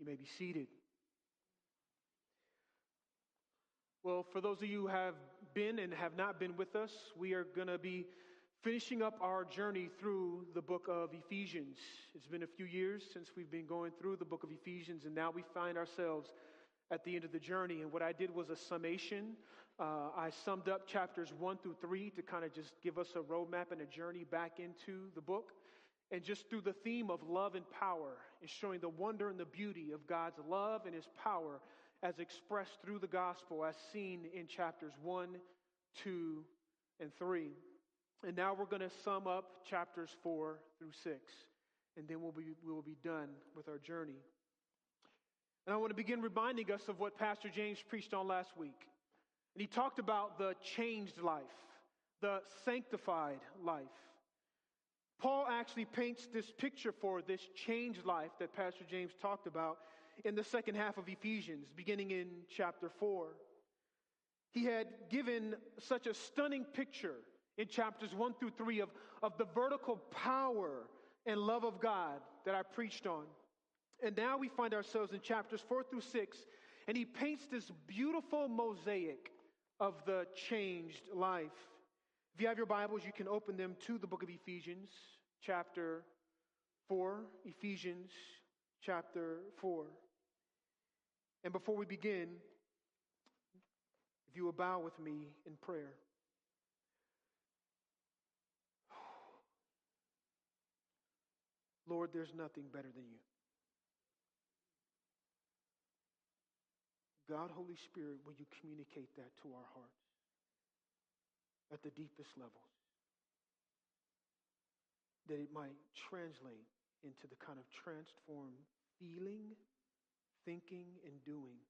You may be seated. Well, for those of you who have been and have not been with us, we are going to be finishing up our journey through the book of Ephesians. It's been a few years since we've been going through the book of Ephesians, and now we find ourselves at the end of the journey. And what I did was a summation. Uh, I summed up chapters one through three to kind of just give us a roadmap and a journey back into the book. And just through the theme of love and power, and showing the wonder and the beauty of God's love and his power as expressed through the gospel, as seen in chapters 1, 2, and 3. And now we're going to sum up chapters 4 through 6, and then we'll be, we will be done with our journey. And I want to begin reminding us of what Pastor James preached on last week. And he talked about the changed life, the sanctified life. Paul actually paints this picture for this changed life that Pastor James talked about in the second half of Ephesians, beginning in chapter 4. He had given such a stunning picture in chapters 1 through 3 of, of the vertical power and love of God that I preached on. And now we find ourselves in chapters 4 through 6, and he paints this beautiful mosaic of the changed life. If you have your Bibles, you can open them to the book of Ephesians, chapter 4. Ephesians, chapter 4. And before we begin, if you will bow with me in prayer. Lord, there's nothing better than you. God, Holy Spirit, will you communicate that to our hearts? At the deepest levels. That it might translate into the kind of transformed feeling, thinking, and doing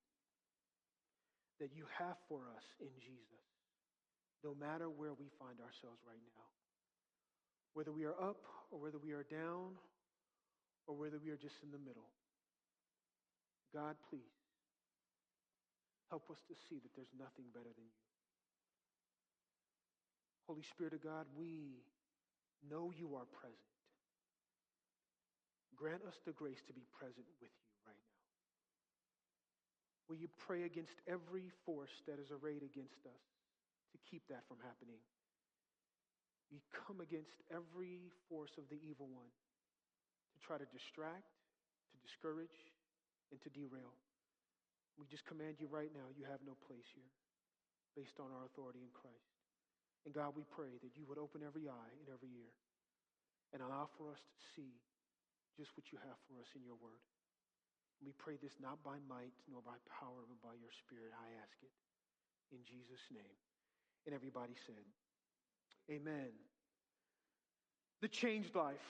that you have for us in Jesus, no matter where we find ourselves right now. Whether we are up or whether we are down or whether we are just in the middle. God, please help us to see that there's nothing better than you. Holy Spirit of God, we know you are present. Grant us the grace to be present with you right now. Will you pray against every force that is arrayed against us to keep that from happening? We come against every force of the evil one to try to distract, to discourage, and to derail. We just command you right now, you have no place here based on our authority in Christ. And God, we pray that you would open every eye and every ear and allow for us to see just what you have for us in your word. We pray this not by might nor by power, but by your spirit. I ask it in Jesus' name. And everybody said, Amen. The changed life.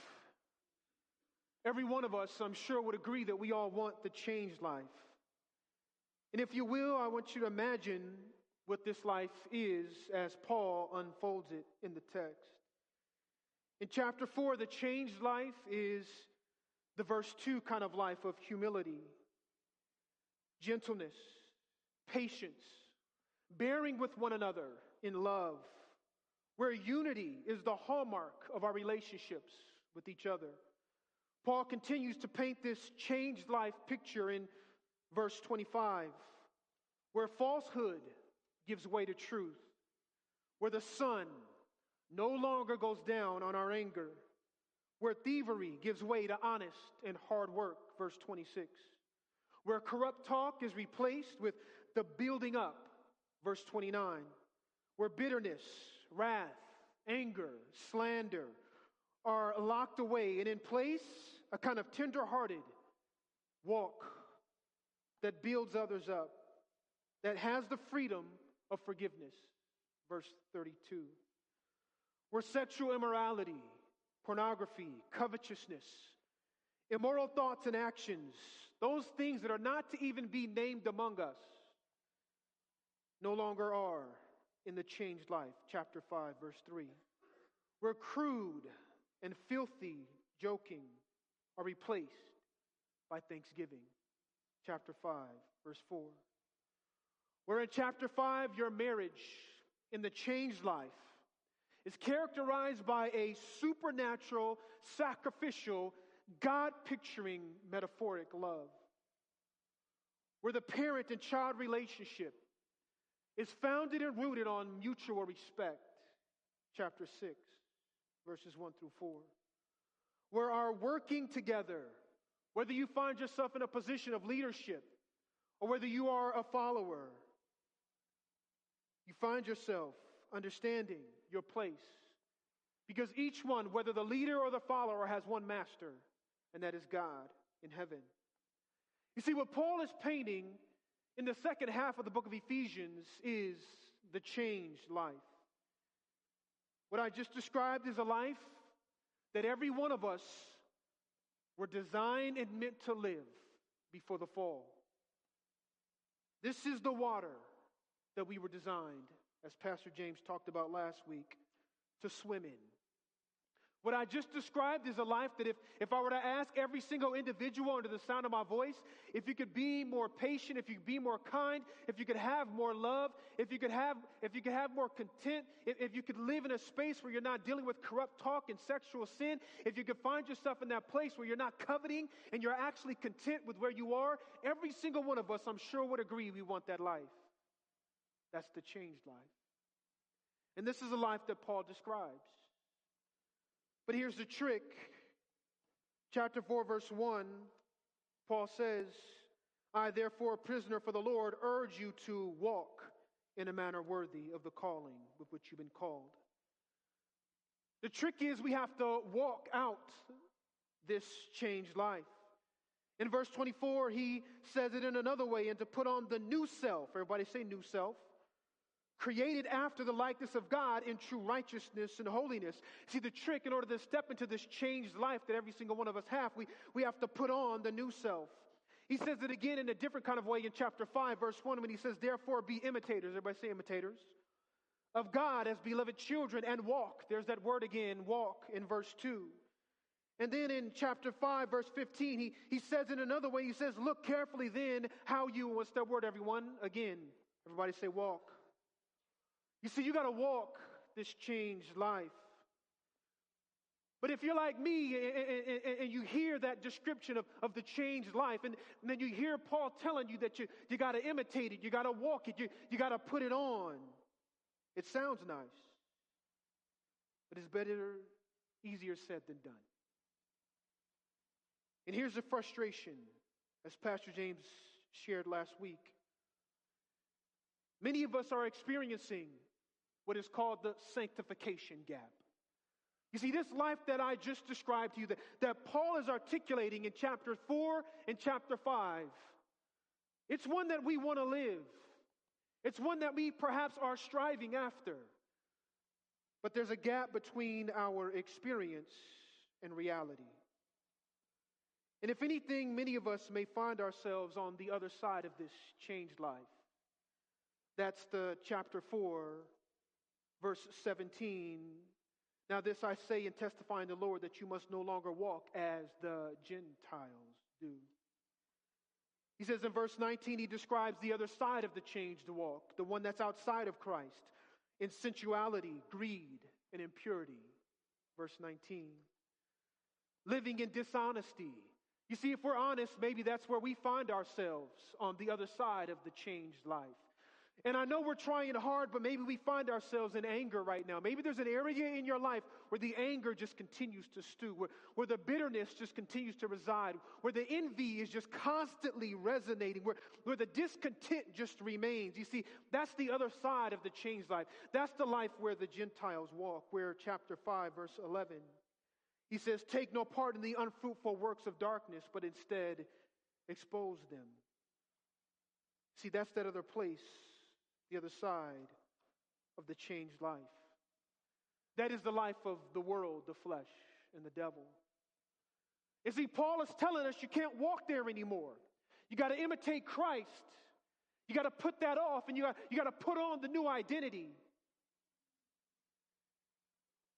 Every one of us, I'm sure, would agree that we all want the changed life. And if you will, I want you to imagine what this life is as Paul unfolds it in the text. In chapter 4, the changed life is the verse 2 kind of life of humility, gentleness, patience, bearing with one another in love, where unity is the hallmark of our relationships with each other. Paul continues to paint this changed life picture in verse 25, where falsehood gives way to truth, where the sun no longer goes down on our anger, where thievery gives way to honest and hard work, verse 26, where corrupt talk is replaced with the building up, verse 29, where bitterness, wrath, anger, slander are locked away, and in place, a kind of tender hearted walk that builds others up, that has the freedom of forgiveness. Verse 32. Where sexual immorality, pornography, covetousness, immoral thoughts and actions, those things that are not to even be named among us, no longer are in the changed life. Chapter 5, verse 3. Where crude and filthy joking are replaced by thanksgiving. Chapter 5, verse 4. Where in chapter 5, your marriage in the changed life is characterized by a supernatural, sacrificial, God picturing metaphoric love. where the parent and child relationship is founded and rooted on mutual respect. Chapter 6, verses 1 through 4. Where our working together, whether you find yourself in a position of leadership or whether you are a follower, you find yourself understanding your place. Because each one, whether the leader or the follower, has one master, and that is God in heaven. You see, what Paul is painting in the second half of the book of Ephesians is the changed life. What I just described is a life that every one of us were designed and meant to live before the fall. This is the water that we were designed, as Pastor James talked about last week, to swim in. What I just described is a life that if, if I were to ask every single individual under the sound of my voice, if you could be more patient, if you could be more kind, if you could have more love, if you could have, if you could have more content, if, if you could live in a space where you're not dealing with corrupt talk and sexual sin, if you could find yourself in that place where you're not coveting and you're actually content with where you are, every single one of us, I'm sure, would agree we want that life. That's the changed life. And this is a life that Paul describes. But here's the trick. Chapter 4, verse 1, Paul says, I, therefore, a prisoner for the Lord, urge you to walk in a manner worthy of the calling with which you've been called. The trick is we have to walk out this changed life. In verse 24, he says it in another way, and to put on the new self. Everybody say new self created after the likeness of God in true righteousness and holiness. See, the trick in order to step into this changed life that every single one of us have, we, we have to put on the new self. He says it again in a different kind of way in chapter 5, verse 1, when he says, Therefore be imitators. Everybody say imitators. Of God as beloved children and walk. There's that word again, walk, in verse 2. And then in chapter 5, verse 15, he, he says in another way, he says, Look carefully then how you, what's that word, everyone? Again, everybody say walk. You see, you got to walk this changed life. But if you're like me and, and, and, you hear that description of, of the changed life, and, and then you hear Paul telling you that you, you got to imitate it, you got to walk it, you, you got to put it on, it sounds nice. But it's better, easier said than done. And here's the frustration, as Pastor James shared last week. Many of us are experiencing what is called the sanctification gap. You see, this life that I just described to you, that, that Paul is articulating in chapter 4 and chapter 5, it's one that we want to live. It's one that we perhaps are striving after. But there's a gap between our experience and reality. And if anything, many of us may find ourselves on the other side of this changed life. That's the chapter 4 verse 17. Now, this I say and testify in the Lord that you must no longer walk as the Gentiles do. He says in verse 19, he describes the other side of the changed walk, the one that's outside of Christ, in sensuality, greed, and impurity. Verse 19. Living in dishonesty. You see, if we're honest, maybe that's where we find ourselves on the other side of the changed life. And I know we're trying hard, but maybe we find ourselves in anger right now. Maybe there's an area in your life where the anger just continues to stew, where, where the bitterness just continues to reside, where the envy is just constantly resonating, where, where the discontent just remains. You see, that's the other side of the changed life. That's the life where the Gentiles walk, where chapter 5, verse 11, he says, Take no part in the unfruitful works of darkness, but instead expose them. See, that's that other place the other side of the changed life. That is the life of the world, the flesh, and the devil. You see, Paul is telling us you can't walk there anymore. You got to imitate Christ. You got to put that off and you got, you got to put on the new identity.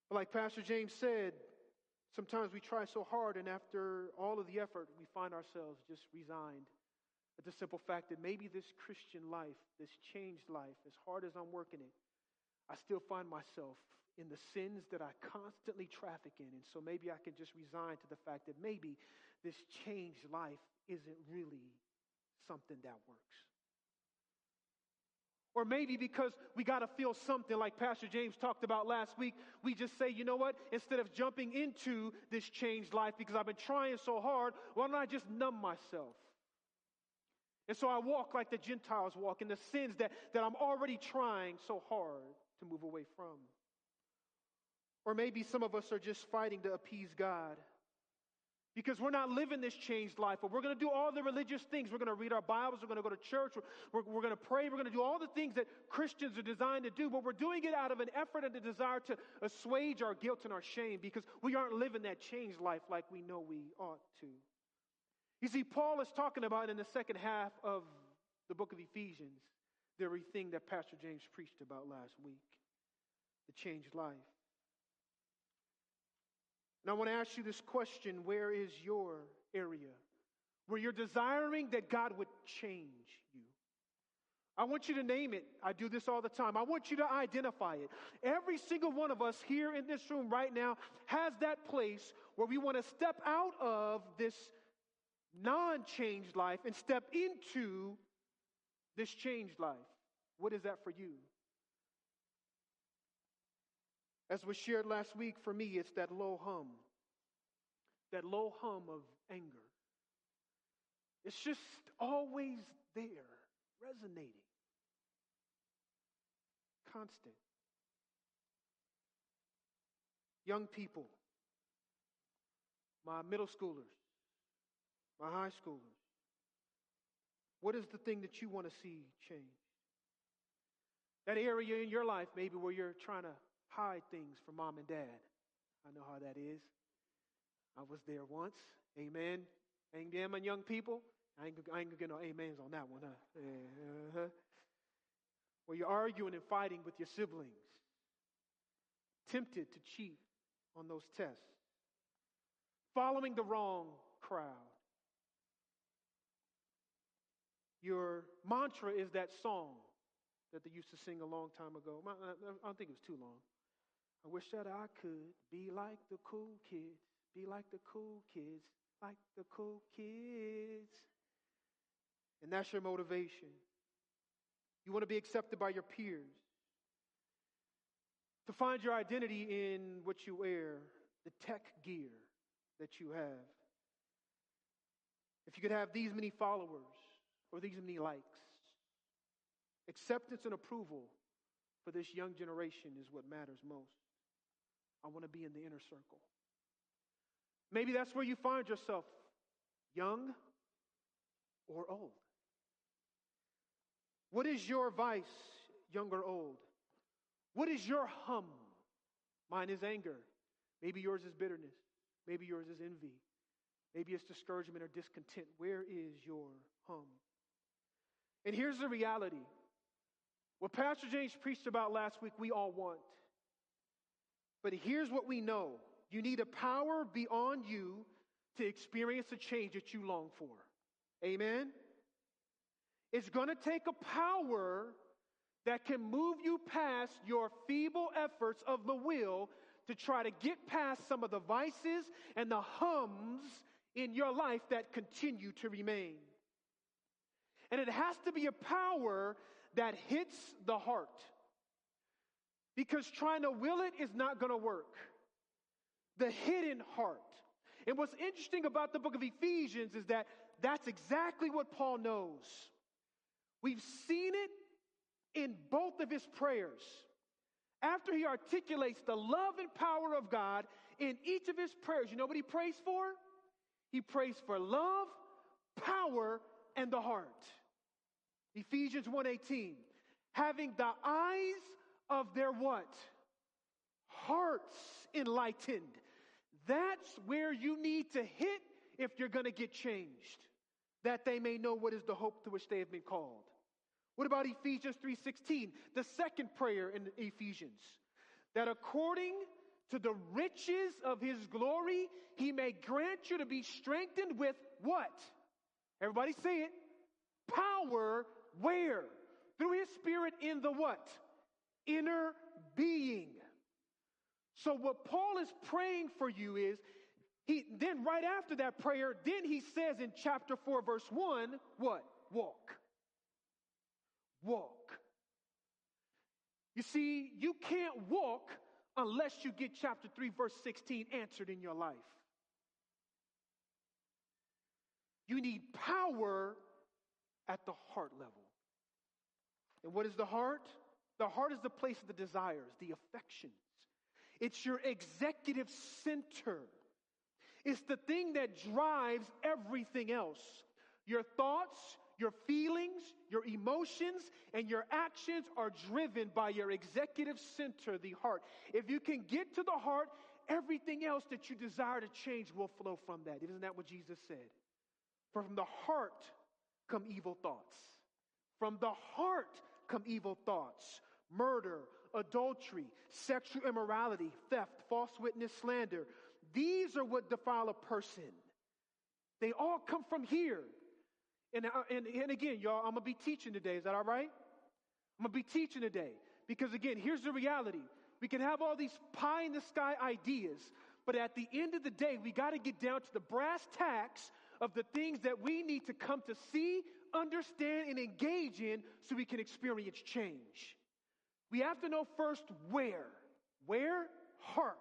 But like Pastor James said, sometimes we try so hard, and after all of the effort, we find ourselves just resigned but the simple fact that maybe this Christian life, this changed life, as hard as I'm working it, I still find myself in the sins that I constantly traffic in. And so maybe I can just resign to the fact that maybe this changed life isn't really something that works. Or maybe because we got to feel something like Pastor James talked about last week, we just say, you know what? Instead of jumping into this changed life because I've been trying so hard, why don't I just numb myself? And so I walk like the Gentiles walk in the sins that, that I'm already trying so hard to move away from. Or maybe some of us are just fighting to appease God because we're not living this changed life, but we're going to do all the religious things. We're going to read our Bibles, we're going to go to church, we're, we're, we're going to pray, we're going to do all the things that Christians are designed to do, but we're doing it out of an effort and a desire to assuage our guilt and our shame because we aren't living that changed life like we know we ought to. You see, Paul is talking about in the second half of the book of Ephesians the very thing that Pastor James preached about last week the changed life. And I want to ask you this question where is your area where you're desiring that God would change you? I want you to name it. I do this all the time. I want you to identify it. Every single one of us here in this room right now has that place where we want to step out of this non changed life and step into this changed life. What is that for you? As was shared last week, for me, it's that low hum, that low hum of anger. It's just always there, resonating, constant. Young people, my middle schoolers, my high schoolers, what is the thing that you want to see change? That area in your life, maybe where you're trying to hide things from mom and dad. I know how that is. I was there once. Amen. Amen, my young people. I ain't, I ain't gonna get no amens on that one, huh? Uh-huh. Where you're arguing and fighting with your siblings, tempted to cheat on those tests, following the wrong crowd. Your mantra is that song that they used to sing a long time ago. I don't think it was too long. I wish that I could be like the cool kids, be like the cool kids, like the cool kids. And that's your motivation. You want to be accepted by your peers. To find your identity in what you wear, the tech gear that you have. If you could have these many followers or these many likes, acceptance and approval for this young generation is what matters most. I want to be in the inner circle. Maybe that's where you find yourself, young or old. What is your vice, young or old? What is your hum? Mine is anger. Maybe yours is bitterness. Maybe yours is envy. Maybe it's discouragement or discontent. Where is your hum? And here's the reality what Pastor James preached about last week, we all want. But here's what we know you need a power beyond you to experience the change that you long for. Amen? It's going to take a power that can move you past your feeble efforts of the will to try to get past some of the vices and the hums in your life that continue to remain. And it has to be a power that hits the heart. Because trying to will it is not going to work. The hidden heart. And what's interesting about the book of Ephesians is that that's exactly what Paul knows. We've seen it in both of his prayers. After he articulates the love and power of God in each of his prayers, you know what he prays for? He prays for love, power, and the heart. Ephesians 1:18. Having the eyes of their what? Hearts enlightened. That's where you need to hit if you're going to get changed. That they may know what is the hope to which they have been called. What about Ephesians 3:16? The second prayer in Ephesians. That according to the riches of his glory, he may grant you to be strengthened with what? Everybody say it. Power where? Through his spirit in the what? inner being. So, what Paul is praying for you is, he then right after that prayer, then he says in chapter 4, verse 1, what? walk. Walk. You see, you can't walk unless you get chapter 3, verse 16 answered in your life. You need power at the heart level. And what is the heart? The heart is the place of the desires, the affections. It's your executive center. It's the thing that drives everything else. Your thoughts, your feelings, your emotions, and your actions are driven by your executive center, the heart. If you can get to the heart, everything else that you desire to change will flow from that. Isn't that what Jesus said? For from the heart come evil thoughts. From the heart come evil thoughts murder, adultery, sexual immorality, theft, false witness, slander. These are what defile a person. They all come from here. And, uh, and, and again, y'all, I'm going to be teaching today. Is that all right? I'm going to be teaching today. Because again, here's the reality. We can have all these pie in the sky ideas, but at the end of the day, we got to get down to the brass tacks of the things that we need to come to see, understand, and engage in so we can experience change. We have to know first where. Where? Heart.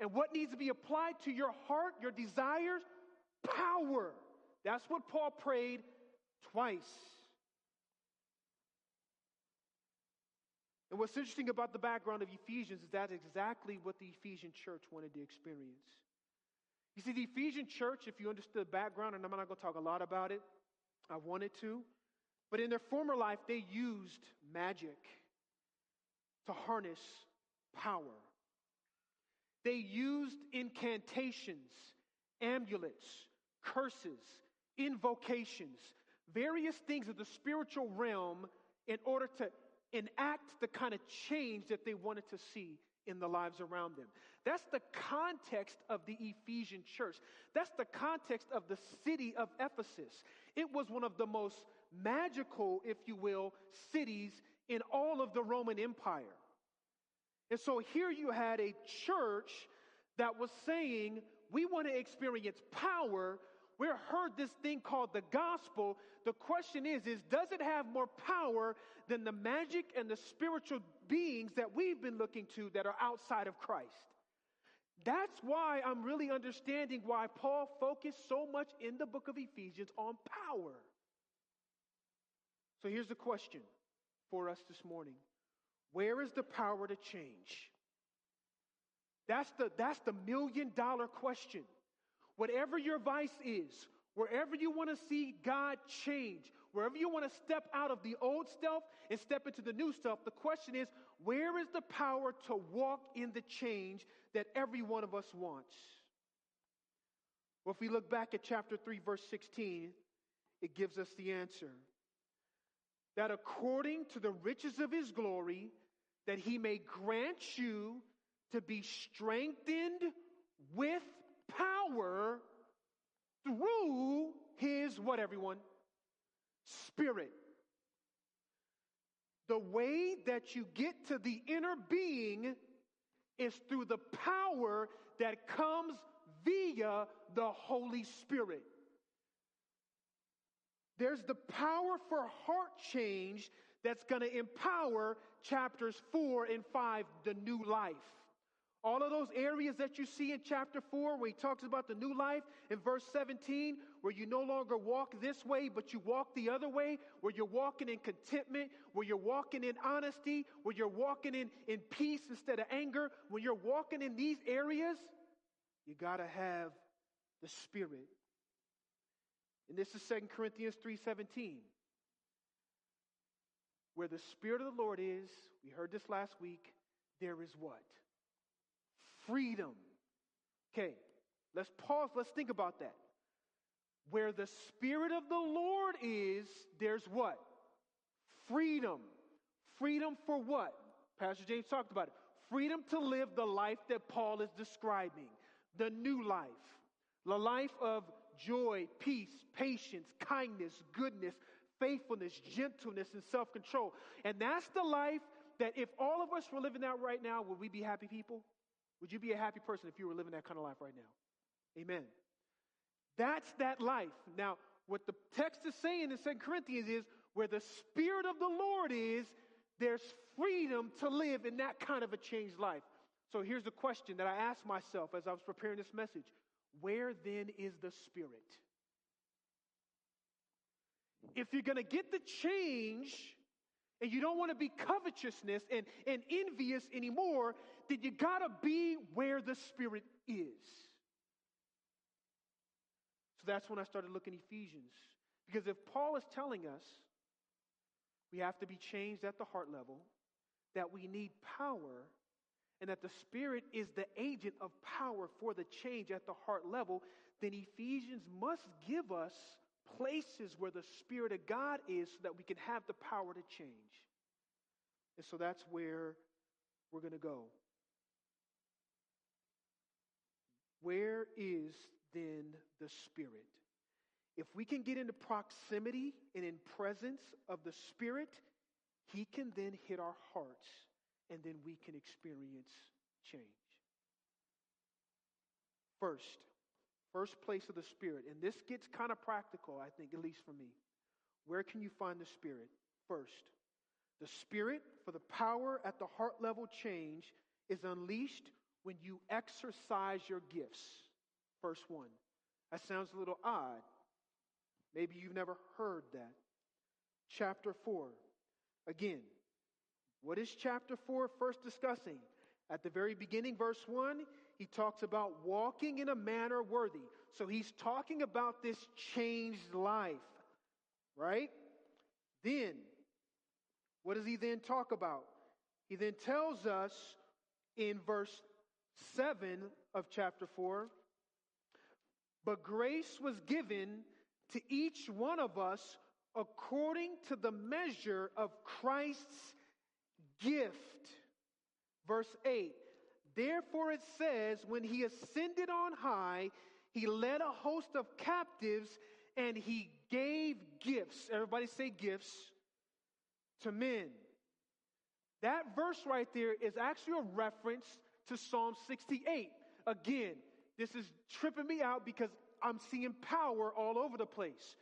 And what needs to be applied to your heart, your desires? Power. That's what Paul prayed twice. And what's interesting about the background of Ephesians is that's exactly what the Ephesian church wanted to experience. You see, the Ephesian church, if you understood the background, and I'm not going to talk a lot about it, I wanted to, but in their former life, they used magic to harness power. They used incantations, amulets, curses, invocations, various things of the spiritual realm in order to enact the kind of change that they wanted to see in the lives around them. That's the context of the Ephesian church. That's the context of the city of Ephesus. It was one of the most magical, if you will, cities in all of the Roman Empire. And so here you had a church that was saying, We want to experience power. We heard this thing called the gospel. The question is, is does it have more power than the magic and the spiritual beings that we've been looking to that are outside of Christ? That's why I'm really understanding why Paul focused so much in the book of Ephesians on power. So here's the question for us this morning Where is the power to change? That's the, that's the million dollar question. Whatever your vice is, wherever you want to see God change, wherever you want to step out of the old stuff and step into the new stuff, the question is where is the power to walk in the change that every one of us wants? Well, if we look back at chapter 3, verse 16, it gives us the answer. That according to the riches of his glory, that he may grant you to be strengthened with power through his what everyone? Spirit the way that you get to the inner being is through the power that comes via the holy spirit there's the power for heart change that's going to empower chapters 4 and 5, the new life. All of those areas that you see in chapter 4, where he talks about the new life, in verse 17, where you no longer walk this way, but you walk the other way, where you're walking in contentment, where you're walking in honesty, where you're walking in, in peace instead of anger, when you're walking in these areas, you got to have the Spirit. And this is 2 Corinthians 3:17. Where the spirit of the Lord is, we heard this last week, there is what? Freedom. Okay, let's pause, let's think about that. Where the spirit of the Lord is, there's what? Freedom. Freedom for what? Pastor James talked about it. Freedom to live the life that Paul is describing, the new life, the life of joy, peace, patience, kindness, goodness, faithfulness, gentleness, and self control. And that's the life that if all of us were living that right now, would we be happy people? Would you be a happy person if you were living that kind of life right now? Amen. That's that life. Now, what the text is saying in Second Corinthians is where the Spirit of the Lord is, there's freedom to live in that kind of a changed life. So here's the question that I asked myself as I was preparing this message Where then is the Spirit? If you're going to get the change and you don't want to be covetousness and, and envious anymore, then you got to be where the Spirit is. So that's when I started looking at Ephesians. Because if Paul is telling us we have to be changed at the heart level, that we need power, and that the Spirit is the agent of power for the change at the heart level, then Ephesians must give us places where the Spirit of God is so that we can have the power to change. And so that's where we're going to go. Where is then the Spirit? If we can get into proximity and in presence of the Spirit, He can then hit our hearts and then we can experience change. First, first place of the Spirit, and this gets kind of practical, I think, at least for me. Where can you find the Spirit? First, the Spirit for the power at the heart level change is unleashed when you exercise your gifts. Verse 1. That sounds a little odd. Maybe you've never heard that. Chapter 4. Again, what is chapter 4 first discussing? At the very beginning, verse 1, he talks about walking in a manner worthy. So he's talking about this changed life, right? Then, what does he then talk about? He then tells us in verse 7 of chapter 4 But grace was given to each one of us according to the measure of Christ's gift. Verse 8 Therefore it says, when he ascended on high, he led a host of captives and he gave gifts. Everybody say gifts to men. That verse right there is actually a reference to Psalm 68. Again, this is tripping me out because I'm seeing power all over the place.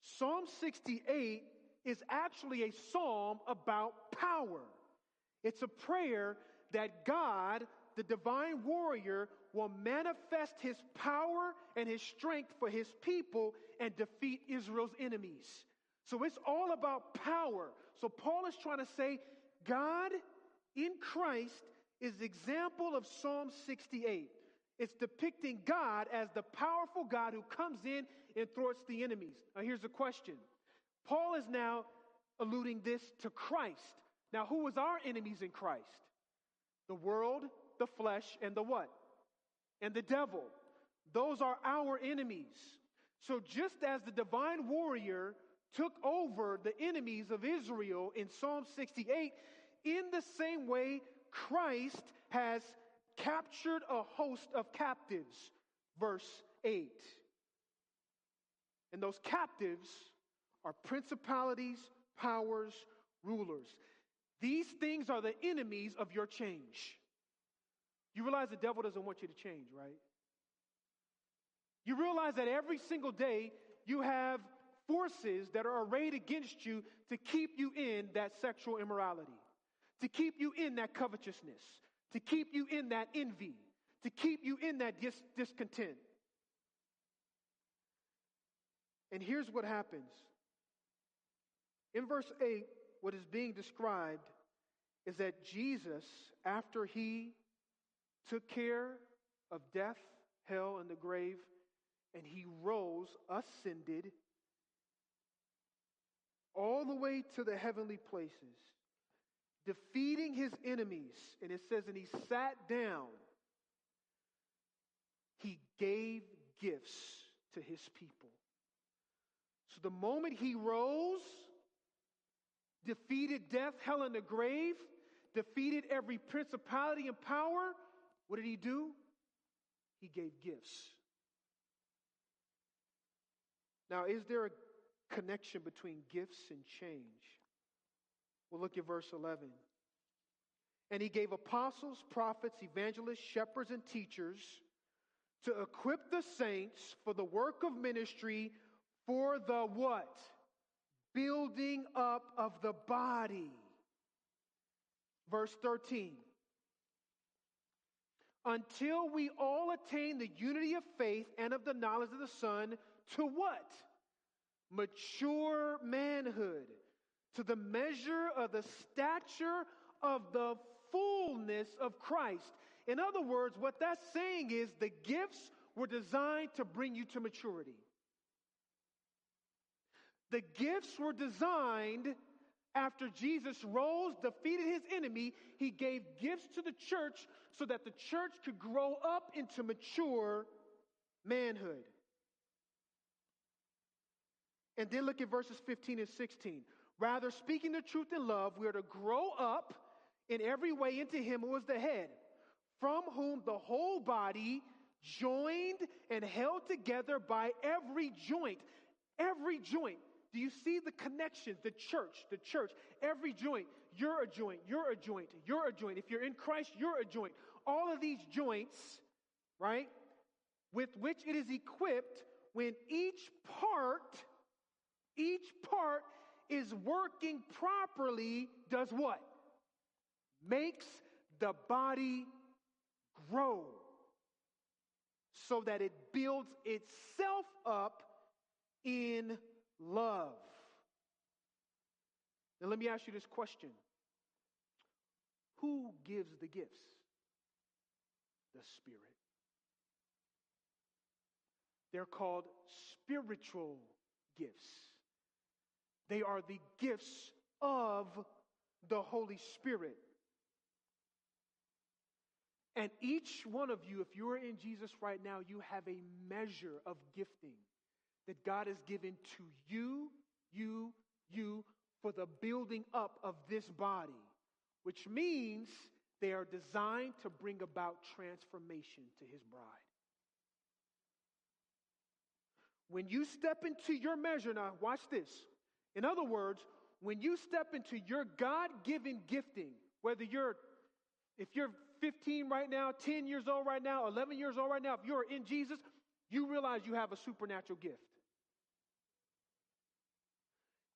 Psalm 68 is actually a psalm about power. It's a prayer that God, the divine warrior, will manifest his power and his strength for his people and defeat Israel's enemies. So it's all about power. So Paul is trying to say God in Christ is the example of Psalm 68. It's depicting God as the powerful God who comes in and thwarts the enemies. Now here's a question. Paul is now alluding this to Christ. Now, who was our enemies in Christ? The world, the flesh, and the what? And the devil. Those are our enemies. So, just as the divine warrior took over the enemies of Israel in Psalm 68, in the same way, Christ has captured a host of captives. Verse 8. And those captives are principalities, powers, rulers. These things are the enemies of your change. You realize the devil doesn't want you to change, right? You realize that every single day you have forces that are arrayed against you to keep you in that sexual immorality, to keep you in that covetousness, to keep you in that envy, to keep you in that dis- discontent. And here's what happens. In verse 8, what is being described is that Jesus, after he took care of death, hell, and the grave, and he rose, ascended all the way to the heavenly places, defeating his enemies. And it says, and he sat down, he gave gifts to his people. So the moment he rose, defeated death, hell, and the grave, defeated every principality and power, what did he do? He gave gifts. Now, is there a connection between gifts and change? Well, look at verse 11. And he gave apostles, prophets, evangelists, shepherds, and teachers to equip the saints for the work of ministry For the what? Building up of the body. Verse 13. Until we all attain the unity of faith and of the knowledge of the Son, to what? Mature manhood, to the measure of the stature of the fullness of Christ. In other words, what that's saying is the gifts were designed to bring you to maturity. The gifts were designed after Jesus rose, defeated his enemy, he gave gifts to the church so that the church could grow up into mature manhood. And then look at verses 15 and 16. Rather, speaking the truth in love, we are to grow up in every way into him who is the head, from whom the whole body, joined and held together by every joint, every joint. Do you see the connections? The church, the church, every joint. You're a joint, you're a joint, you're a joint. If you're in Christ, you're a joint. All of these joints, right, with which it is equipped when each part, each part is working properly, does what? Makes the body grow so that it builds itself up in love. Now, let me ask you this question Who gives the gifts? The Spirit. They're called spiritual gifts. They are the gifts of the Holy Spirit. And each one of you, if you are in Jesus right now, you have a measure of gifting that God has given to you, you, you, for the building up of this body, which means they are designed to bring about transformation to his bride. When you step into your measure, now watch this. In other words, when you step into your God given gifting, whether you're, if you're 15 right now, 10 years old right now, 11 years old right now, if you're in Jesus, you realize you have a supernatural gift.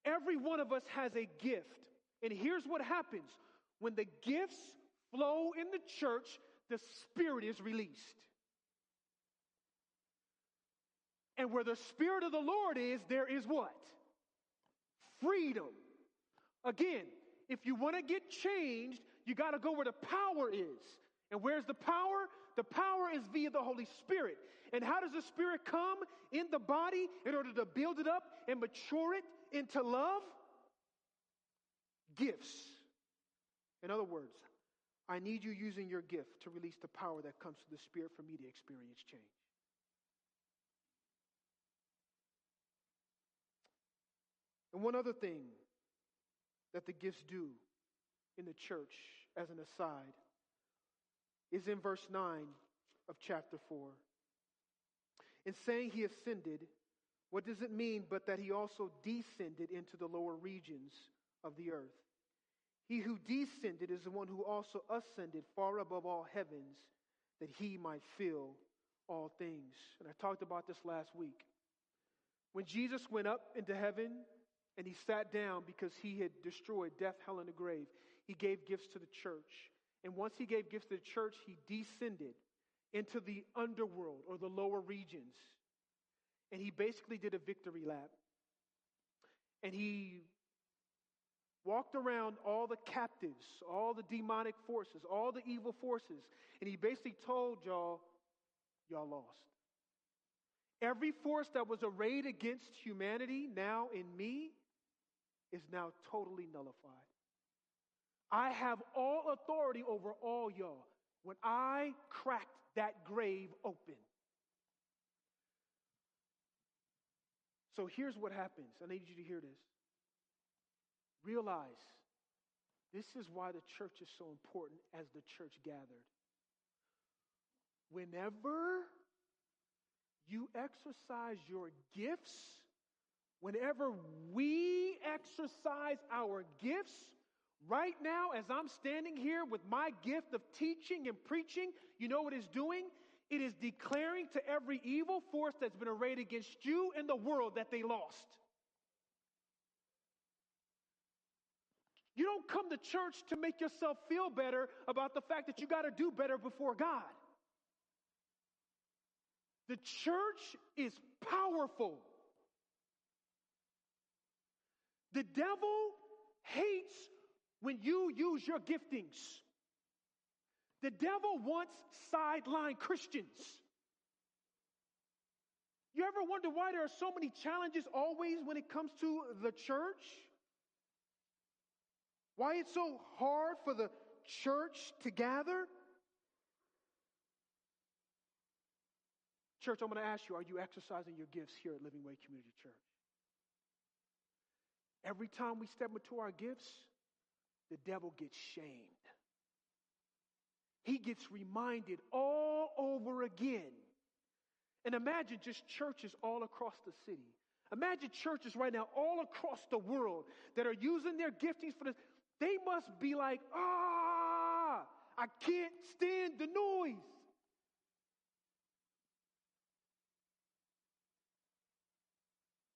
Every one of us has a gift. And here's what happens when the gifts flow in the church, the Spirit is released. And where the Spirit of the Lord is, there is what? Freedom. Again, if you want to get changed, you got to go where the power is. And where's the power? The power is via the Holy Spirit. And how does the Spirit come in the body in order to build it up and mature it into love? Gifts. In other words, I need you using your gift to release the power that comes to the Spirit for me to experience change. And one other thing that the gifts do in the church, as an aside, is in verse 9 of chapter 4. In saying he ascended, what does it mean but that he also descended into the lower regions of the earth? He who descended is the one who also ascended far above all heavens that he might fill all things. And I talked about this last week. When Jesus went up into heaven and he sat down because he had destroyed death, hell, and the grave, he gave gifts to the church. And once he gave gifts to the church, he descended into the underworld or the lower regions and he basically did a victory lap. And he walked around all the captives, all the demonic forces, all the evil forces, and he basically told y'all, y'all lost. Every force that was arrayed against humanity now in me is now totally nullified. I have all authority over all y'all. When I cracked that grave open, So here's what happens. I need you to hear this. Realize this is why the church is so important as the church gathered. Whenever you exercise your gifts, whenever we exercise our gifts, right now, as I'm standing here with my gift of teaching and preaching, you know what it's doing? It is declaring to every evil force that's been arrayed against you and the world that they lost. You don't come to church to make yourself feel better about the fact that you got to do better before God. The church is powerful. The devil hates when you use your giftings. The devil wants sideline Christians. You ever wonder why there are so many challenges always when it comes to the church? Why it's so hard for the church to gather? Church, I'm going to ask you are you exercising your gifts here at Living Way Community Church? Every time we step into our gifts, the devil gets shamed. He gets reminded all over again. And imagine just churches all across the city. Imagine churches right now all across the world that are using their giftings for this. They must be like, ah, I can't stand the noise.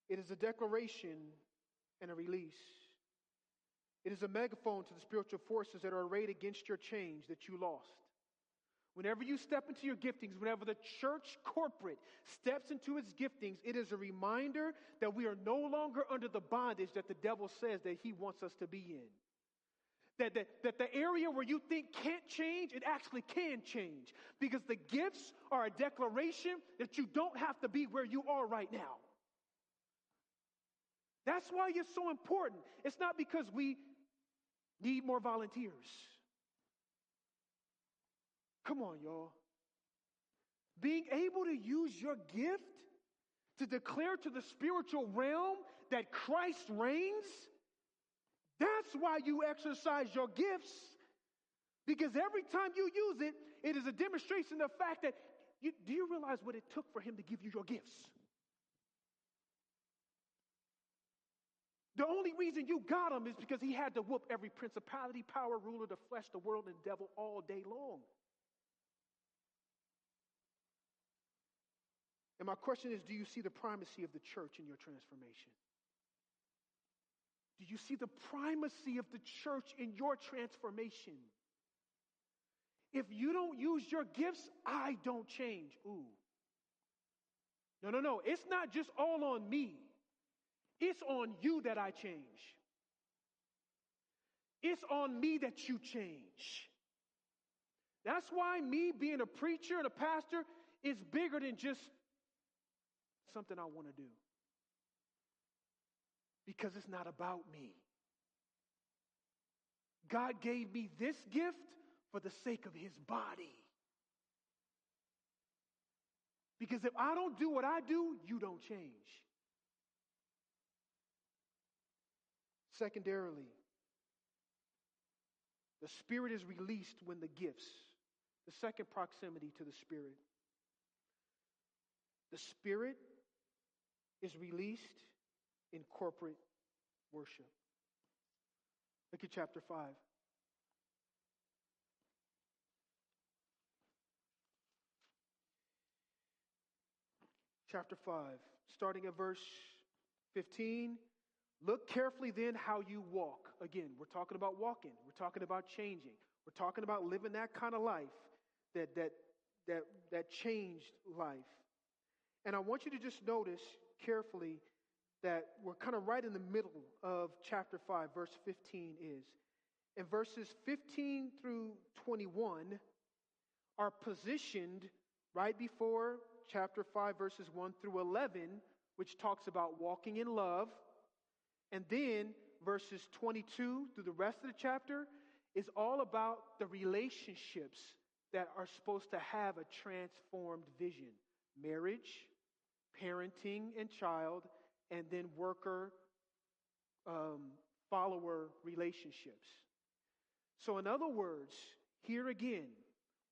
It is a declaration and a release. It is a megaphone to the spiritual forces that are arrayed against your change that you lost. Whenever you step into your giftings, whenever the church corporate steps into its giftings, it is a reminder that we are no longer under the bondage that the devil says that he wants us to be in. That, that, that the area where you think can't change, it actually can change. Because the gifts are a declaration that you don't have to be where you are right now. That's why you're so important. It's not because we need more volunteers. Come on, y'all. Being able to use your gift to declare to the spiritual realm that Christ reigns, that's why you exercise your gifts. Because every time you use it, it is a demonstration of the fact that you, do you realize what it took for him to give you your gifts? The only reason you got him is because he had to whoop every principality, power, ruler, the flesh, the world, and devil all day long. And my question is do you see the primacy of the church in your transformation? Do you see the primacy of the church in your transformation? If you don't use your gifts, I don't change. Ooh. No, no, no. It's not just all on me. It's on you that I change. It's on me that you change. That's why me being a preacher and a pastor is bigger than just something I want to do. Because it's not about me. God gave me this gift for the sake of his body. Because if I don't do what I do, you don't change. Secondarily, the Spirit is released when the gifts, the second proximity to the Spirit. The Spirit is released in corporate worship. Look at chapter 5. Chapter 5, starting at verse 15 Look carefully then how you walk. Again, we're talking about walking. We're talking about changing. We're talking about living that kind of life, that that that that changed life. And I want you to just notice carefully that we're kind of right in the middle of chapter 5, verse 15 is. And verses 15 through 21 are positioned right before chapter 5, verses 1 through 11, which talks about walking in love and then verses 22 through the rest of the chapter is all about the relationships that are supposed to have a transformed vision marriage, parenting and child, and then worker um, follower relationships. So, in other words, here again,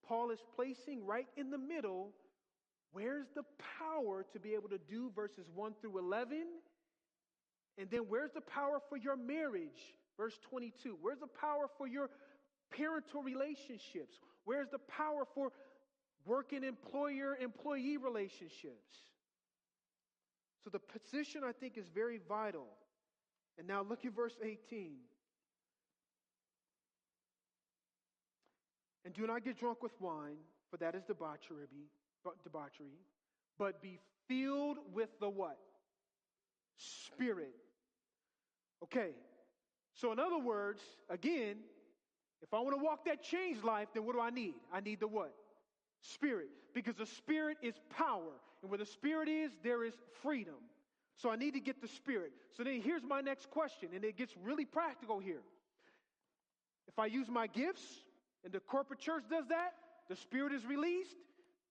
Paul is placing right in the middle where's the power to be able to do verses 1 through 11 and then where's the power for your marriage? Verse 22. Where's the power for your parental relationships? Where's the power for working employer employee relationships. So the position I think is very vital. And now look at verse 18. And do not get drunk with wine, for that is debauchery, debauchery, but be filled with the what? Spirit. Okay. So in other words, again, if I want to walk that changed life, then what do I need? I need the what? Spirit. Because the Spirit is power. And where the Spirit is, there is freedom. So I need to get the Spirit. So then here's my next question, and it gets really practical here. If I use my gifts, and the corporate church does that, the Spirit is released,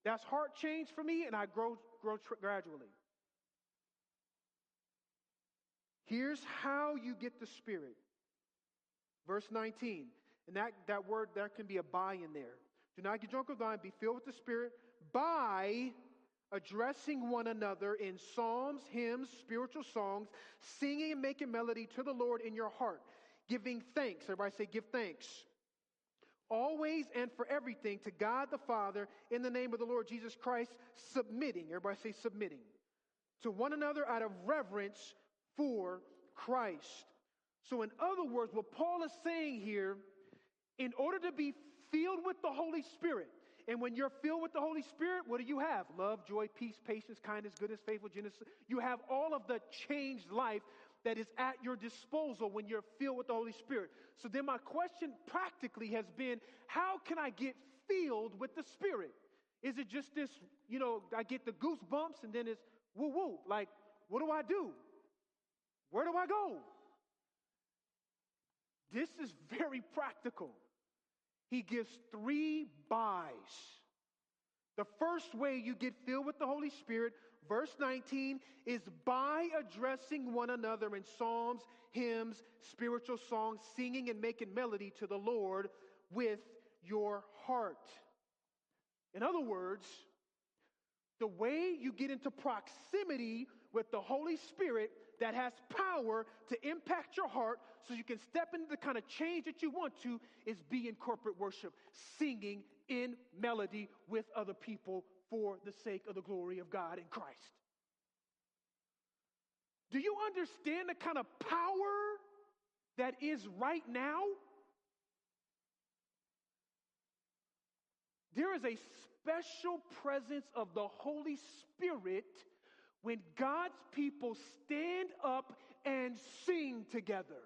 that's heart change for me, and I grow, grow tr- gradually. Here's how you get the Spirit. Verse 19. And that, that word, there can be a by in there. Do not get drunk with wine, be filled with the Spirit by addressing one another in psalms, hymns, spiritual songs, singing and making melody to the Lord in your heart, giving thanks. Everybody say, give thanks. Always and for everything to God the Father in the name of the Lord Jesus Christ, submitting. Everybody say, submitting. To one another out of reverence for Christ. So, in other words, what Paul is saying here, in order to be filled with the Holy Spirit, and when you're filled with the Holy Spirit, what do you have? Love, joy, peace, patience, kindness, goodness, faithfulness. You have all of the changed life that is at your disposal when you're filled with the Holy Spirit. So then my question practically has been, how can I get filled with the Spirit? Is it just this, you know, I get the goosebumps and then it's woo woo? Like, what do I do? Where do I go? This is very practical he gives three buys. The first way you get filled with the Holy Spirit, verse 19, is by addressing one another in psalms, hymns, spiritual songs, singing and making melody to the Lord with your heart. In other words, the way you get into proximity with the Holy Spirit that has power to impact your heart so you can step into the kind of change that you want to is be in corporate worship, singing in melody with other people for the sake of the glory of God in Christ. Do you understand the kind of power that is right now? There is a special presence of the Holy Spirit when God's people stand up and sing together.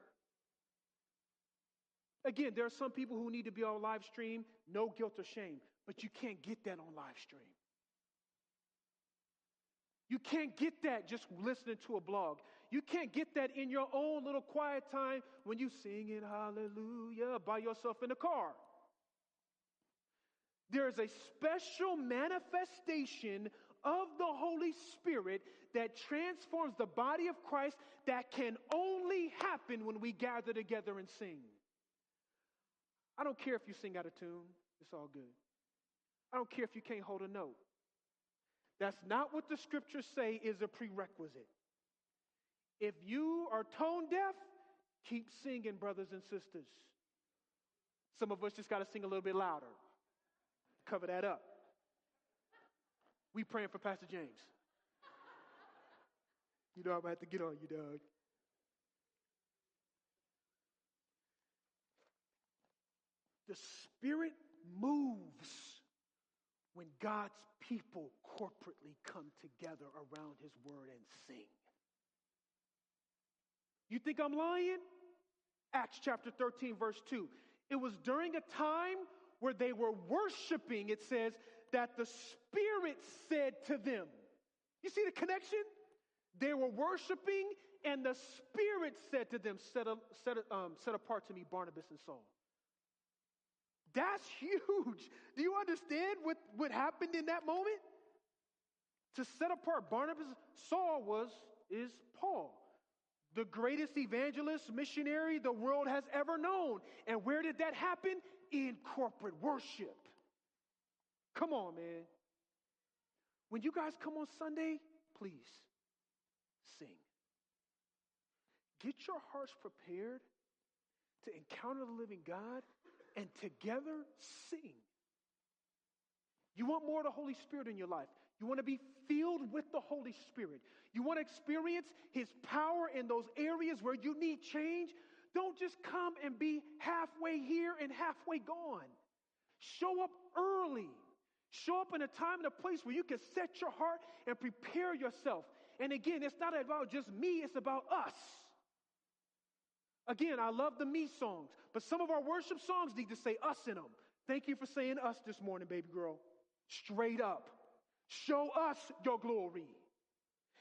Again, there are some people who need to be on live stream, no guilt or shame, but you can't get that on live stream. You can't get that just listening to a blog. You can't get that in your own little quiet time when you sing in hallelujah by yourself in the car. There is a special manifestation of the Holy Spirit that transforms the body of Christ that can only happen when we gather together and sing. I don't care if you sing out of tune, it's all good. I don't care if you can't hold a note. That's not what the scriptures say is a prerequisite. If you are tone deaf, keep singing, brothers and sisters. Some of us just got to sing a little bit louder. Cover that up. We praying for Pastor James. You know I'm gonna have to get on you, dog. The Spirit moves when God's people corporately come together around His Word and sing. You think I'm lying? Acts chapter 13, verse 2. It was during a time where they were worshiping, it says, that the Spirit said to them. You see the connection? They were worshiping, and the Spirit said to them, Set, a, set, a, um, set apart to me Barnabas and Saul. That's huge. Do you understand what, what happened in that moment? To set apart Barnabas, Saul was, is Paul, the greatest evangelist, missionary the world has ever known. And where did that happen? In corporate worship. Come on, man. When you guys come on Sunday, please sing. Get your hearts prepared to encounter the living God and together sing. You want more of the Holy Spirit in your life. You want to be filled with the Holy Spirit. You want to experience His power in those areas where you need change. Don't just come and be halfway here and halfway gone. Show up early. Show up in a time and a place where you can set your heart and prepare yourself. And again, it's not about just me, it's about us. Again, I love the me songs, but some of our worship songs need to say us in them. Thank you for saying us this morning, baby girl. Straight up. Show us your glory.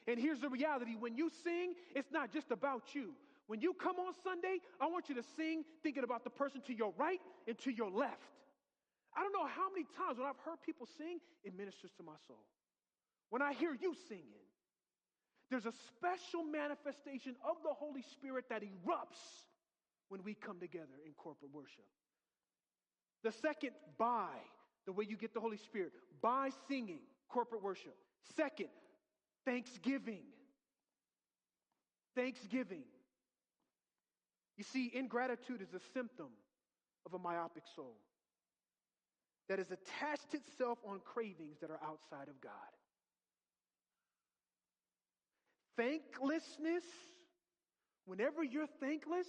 And here's the reality when you sing, it's not just about you. When you come on Sunday, I want you to sing thinking about the person to your right and to your left. I don't know how many times when I've heard people sing, it ministers to my soul. When I hear you singing, there's a special manifestation of the Holy Spirit that erupts when we come together in corporate worship. The second, by the way you get the Holy Spirit, by singing corporate worship. Second, thanksgiving. Thanksgiving. You see, ingratitude is a symptom of a myopic soul that has attached itself on cravings that are outside of God. Thanklessness, whenever you're thankless,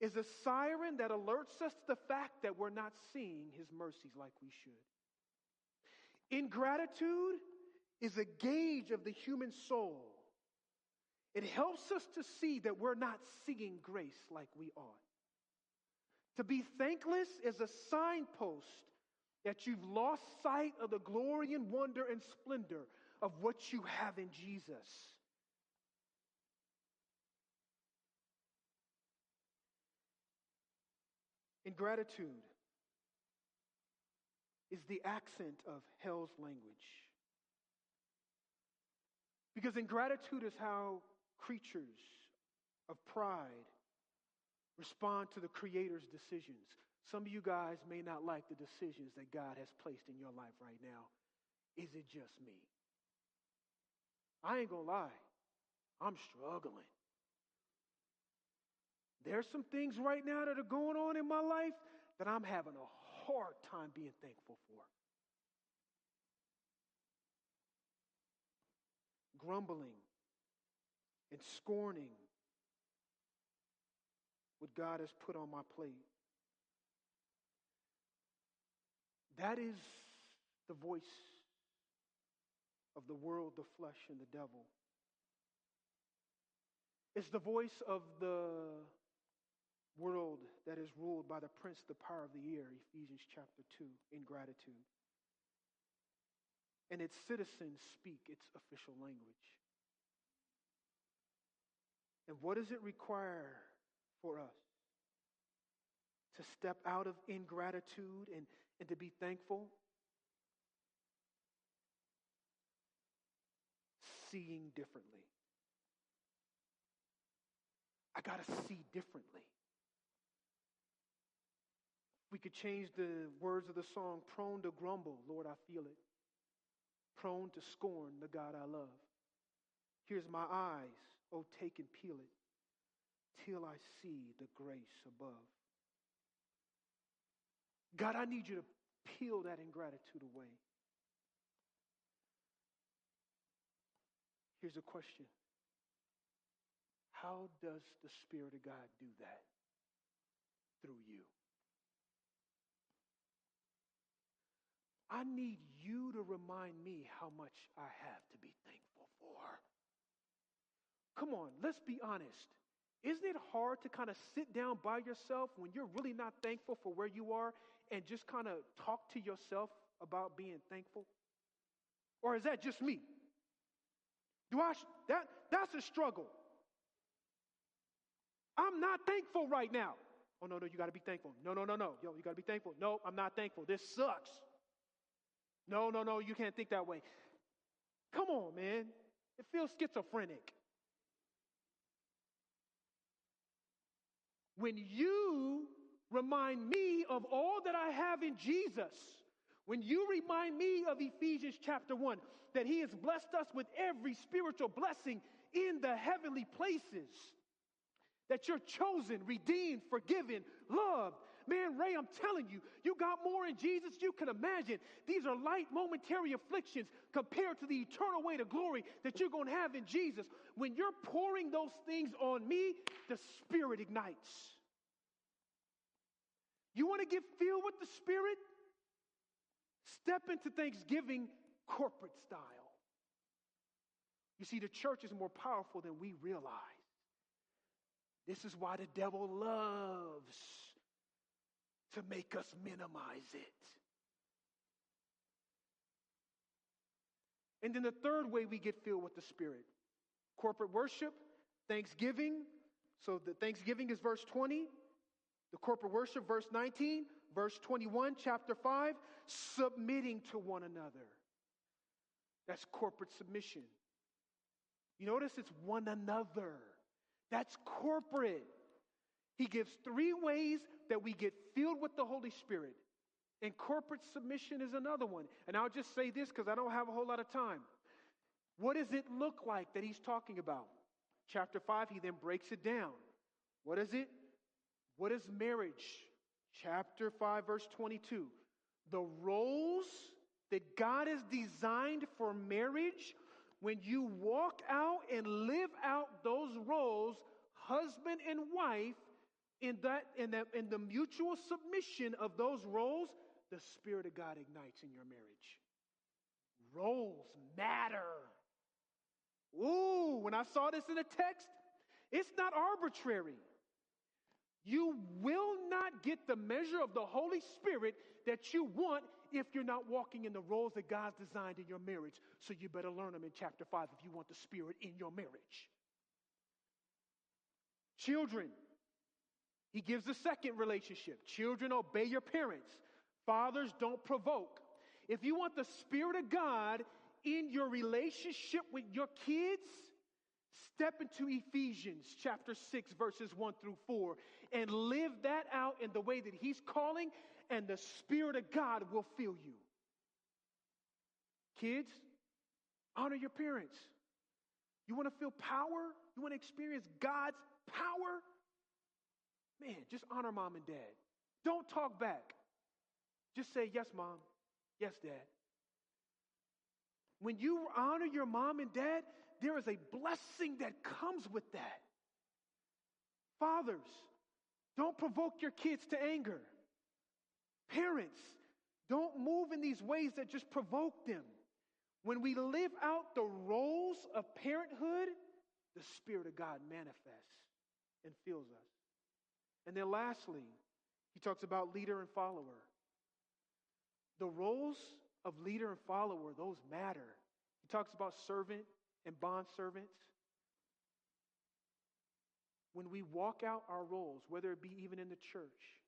is a siren that alerts us to the fact that we're not seeing his mercies like we should. Ingratitude is a gauge of the human soul. It helps us to see that we're not seeing grace like we ought. To be thankless is a signpost that you've lost sight of the glory and wonder and splendor of what you have in Jesus. Ingratitude is the accent of hell's language. Because ingratitude is how creatures of pride respond to the Creator's decisions. Some of you guys may not like the decisions that God has placed in your life right now. Is it just me? I ain't gonna lie, I'm struggling. There's some things right now that are going on in my life that I'm having a hard time being thankful for. Grumbling and scorning what God has put on my plate. That is the voice of the world, the flesh, and the devil. It's the voice of the world that is ruled by the prince, the power of the air, Ephesians chapter 2, ingratitude. And its citizens speak its official language. And what does it require for us? To step out of ingratitude and, and to be thankful? Seeing differently. I got to see differently. We could change the words of the song prone to grumble, Lord, I feel it. Prone to scorn the God I love. Here's my eyes, oh, take and peel it till I see the grace above. God, I need you to peel that ingratitude away. Here's a question How does the Spirit of God do that? Through you. I need you to remind me how much I have to be thankful for. Come on, let's be honest. Isn't it hard to kind of sit down by yourself when you're really not thankful for where you are and just kind of talk to yourself about being thankful? Or is that just me? Do I that that's a struggle. I'm not thankful right now. Oh no, no, you got to be thankful. No, no, no, no. Yo, you got to be thankful. No, I'm not thankful. This sucks. No, no, no, you can't think that way. Come on, man. It feels schizophrenic. When you remind me of all that I have in Jesus, when you remind me of Ephesians chapter 1, that He has blessed us with every spiritual blessing in the heavenly places, that you're chosen, redeemed, forgiven, loved, Man, Ray, I'm telling you, you got more in Jesus you can imagine. These are light, momentary afflictions compared to the eternal weight of glory that you're going to have in Jesus. When you're pouring those things on me, the Spirit ignites. You want to get filled with the Spirit? Step into Thanksgiving corporate style. You see, the church is more powerful than we realize. This is why the devil loves to make us minimize it. And then the third way we get filled with the Spirit corporate worship, thanksgiving. So the thanksgiving is verse 20, the corporate worship, verse 19, verse 21, chapter 5, submitting to one another. That's corporate submission. You notice it's one another. That's corporate. He gives three ways that we get filled with the Holy Spirit. And corporate submission is another one. And I'll just say this because I don't have a whole lot of time. What does it look like that he's talking about? Chapter 5, he then breaks it down. What is it? What is marriage? Chapter 5, verse 22. The roles that God has designed for marriage when you walk out and live out those roles, husband and wife, in that in that in the mutual submission of those roles, the Spirit of God ignites in your marriage. Roles matter. Ooh, when I saw this in the text, it's not arbitrary. You will not get the measure of the Holy Spirit that you want if you're not walking in the roles that God's designed in your marriage. So you better learn them in chapter 5 if you want the Spirit in your marriage. Children, he gives the second relationship. Children, obey your parents. Fathers, don't provoke. If you want the Spirit of God in your relationship with your kids, step into Ephesians chapter 6, verses 1 through 4, and live that out in the way that He's calling and the Spirit of God will fill you. Kids, honor your parents. You want to feel power? You want to experience God's power? Man, just honor mom and dad. Don't talk back. Just say, Yes, mom. Yes, dad. When you honor your mom and dad, there is a blessing that comes with that. Fathers, don't provoke your kids to anger. Parents, don't move in these ways that just provoke them. When we live out the roles of parenthood, the Spirit of God manifests and fills us. And then lastly, he talks about leader and follower. The roles of leader and follower, those matter. He talks about servant and bond servants. When we walk out our roles, whether it be even in the church,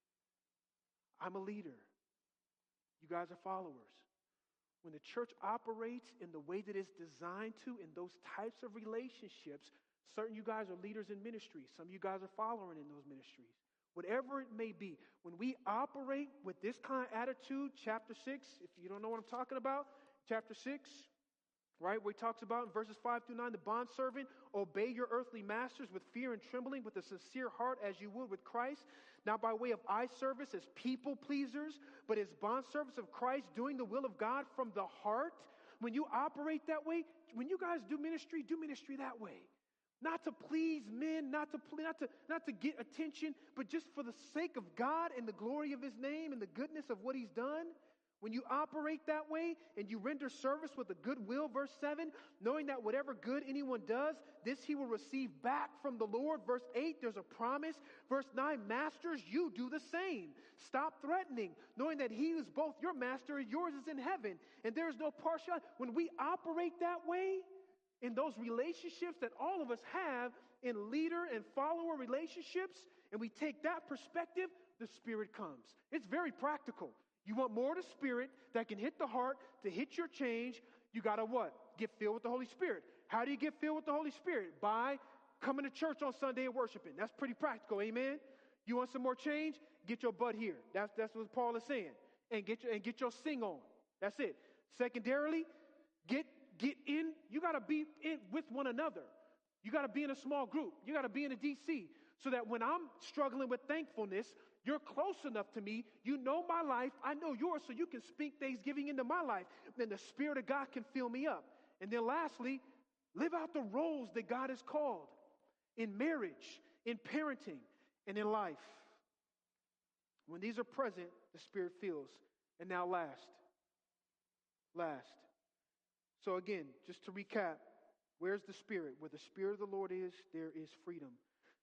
I'm a leader. You guys are followers. When the church operates in the way that it's designed to, in those types of relationships, certain you guys are leaders in ministry. Some of you guys are following in those ministries. Whatever it may be, when we operate with this kind of attitude, chapter 6, if you don't know what I'm talking about, chapter 6, right? Where he talks about in verses 5 through 9 the bondservant, obey your earthly masters with fear and trembling, with a sincere heart, as you would with Christ, not by way of eye service as people pleasers, but as bondservants of Christ, doing the will of God from the heart. When you operate that way, when you guys do ministry, do ministry that way. Not to please men, not to, not, to, not to get attention, but just for the sake of God and the glory of His name and the goodness of what He's done. When you operate that way and you render service with a good will, verse 7, knowing that whatever good anyone does, this he will receive back from the Lord. Verse 8, there's a promise. Verse 9, masters, you do the same. Stop threatening, knowing that he is both your master and yours is in heaven. And there is no partiality. When we operate that way, in those relationships that all of us have in leader and follower relationships, and we take that perspective, the Spirit comes. It's very practical. You want more of the Spirit that can hit the heart to hit your change. You got to what? Get filled with the Holy Spirit. How do you get filled with the Holy Spirit? By coming to church on Sunday and worshiping. That's pretty practical. Amen. You want some more change? Get your butt here. That's, that's what Paul is saying. And get your, and get your sing on. That's it. Secondarily, get get in. You got to be in with one another. You got to be in a small group. You got to be in a DC. so that when I'm struggling with thankfulness, you're close enough to me. You know my life. I know yours, so you can speak thanksgiving into my life. Then the Spirit of God can fill me up. And then lastly, live out the roles that God has called in marriage, in parenting, and in life. When these are present, the Spirit fills. And now, last, last. So, again, just to recap, where's the Spirit? Where the Spirit of the Lord is, there is freedom.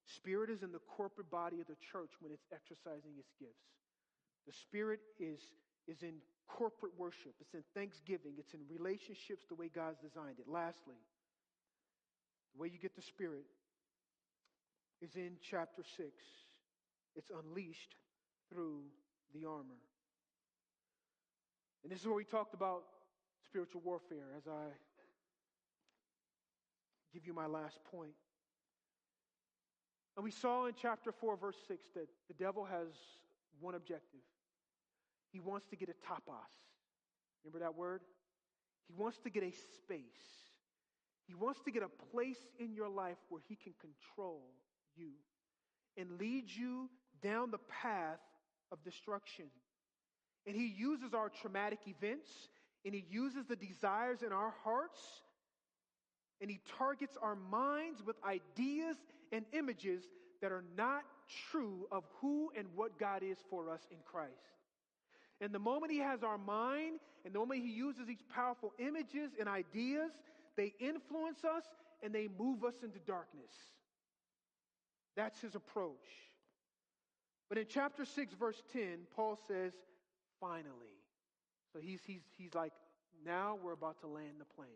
Spirit is in the corporate body of the church when it's exercising its gifts. The Spirit is, is in corporate worship, it's in thanksgiving, it's in relationships the way God's designed it. Lastly, the way you get the Spirit is in chapter 6. It's unleashed through the armor. And this is where we talked about spiritual warfare as I give you my last point. And we saw in chapter 4, verse 6, that the devil has one objective. He wants to get a topos. Remember that word? He wants to get a space. He wants to get a place in your life where he can control you and lead you down the path of destruction. And he uses our traumatic events and he uses the desires in our hearts and he targets our minds with ideas and images that are not true of who and what God is for us in Christ. And the moment he has our mind, and the moment he uses these powerful images and ideas, they influence us and they move us into darkness. That's his approach. But in chapter 6, verse 10, Paul says, finally. So he's, he's, he's like, now we're about to land the plane.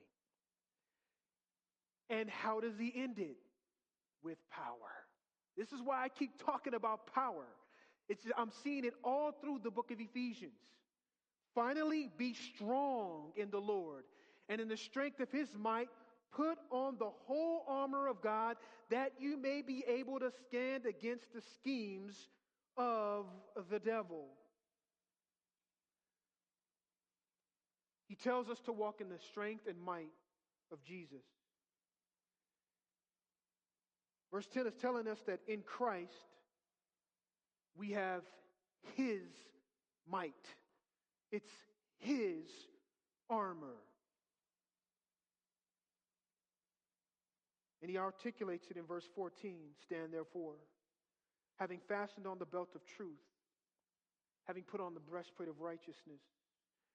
And how does he end it? With power. This is why I keep talking about power. It's, I'm seeing it all through the book of Ephesians. Finally, be strong in the Lord and in the strength of his might. Put on the whole armor of God that you may be able to stand against the schemes of the devil. He tells us to walk in the strength and might of Jesus. Verse 10 is telling us that in Christ we have His might, it's His armor. And he articulates it in verse 14 stand therefore, having fastened on the belt of truth, having put on the breastplate of righteousness,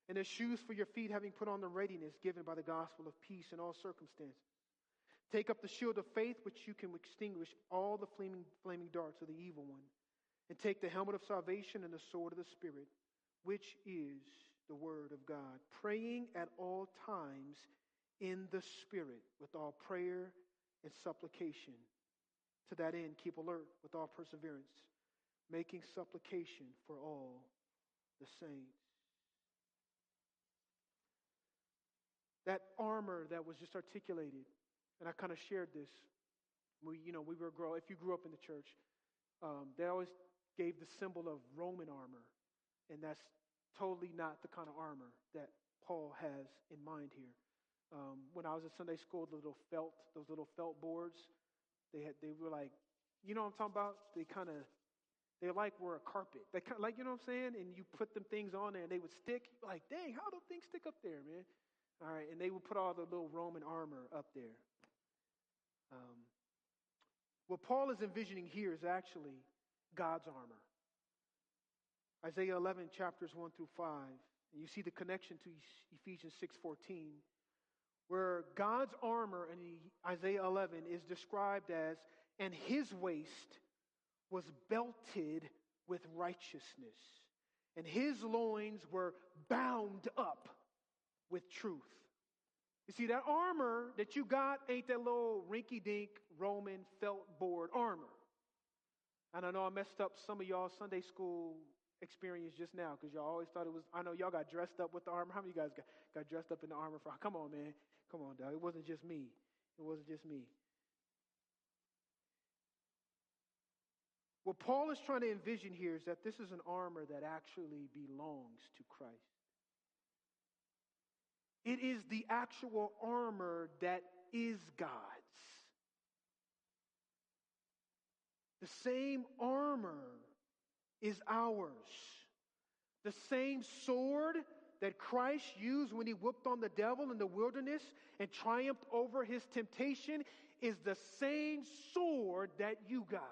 and as shoes for your feet, having put on the readiness given by the gospel of peace in all circumstances. Take up the shield of faith, which you can extinguish all the flaming, flaming darts of the evil one. And take the helmet of salvation and the sword of the Spirit, which is the word of God. Praying at all times in the Spirit with all prayer and supplication. To that end, keep alert with all perseverance, making supplication for all the saints. That armor that was just articulated and I kind of shared this. We, you know, we were grow. If you grew up in the church, um, they always gave the symbol of Roman armor, and that's totally not the kind of armor that Paul has in mind here. Um, when I was in Sunday school, the little felt, those little felt boards, they had, they were like, you know what I'm talking about? They kind of, they like were a carpet. They kind like, you know what I'm saying? And you put them things on there, and they would stick. Like, dang, how do things stick up there, man? All right, and they would put all the little Roman armor up there. Um, what Paul is envisioning here is actually God's armor. Isaiah 11, chapters 1 through 5. And you see the connection to Ephesians 6.14, where God's armor in Isaiah 11 is described as, and his waist was belted with righteousness, and his loins were bound up with truth. You see, that armor that you got ain't that little rinky dink Roman felt board armor. And I know I messed up some of y'all Sunday school experience just now because y'all always thought it was. I know y'all got dressed up with the armor. How many of you guys got, got dressed up in the armor? For, come on, man. Come on, dog. It wasn't just me. It wasn't just me. What Paul is trying to envision here is that this is an armor that actually belongs to Christ. It is the actual armor that is God's. The same armor is ours. The same sword that Christ used when he whooped on the devil in the wilderness and triumphed over his temptation is the same sword that you got.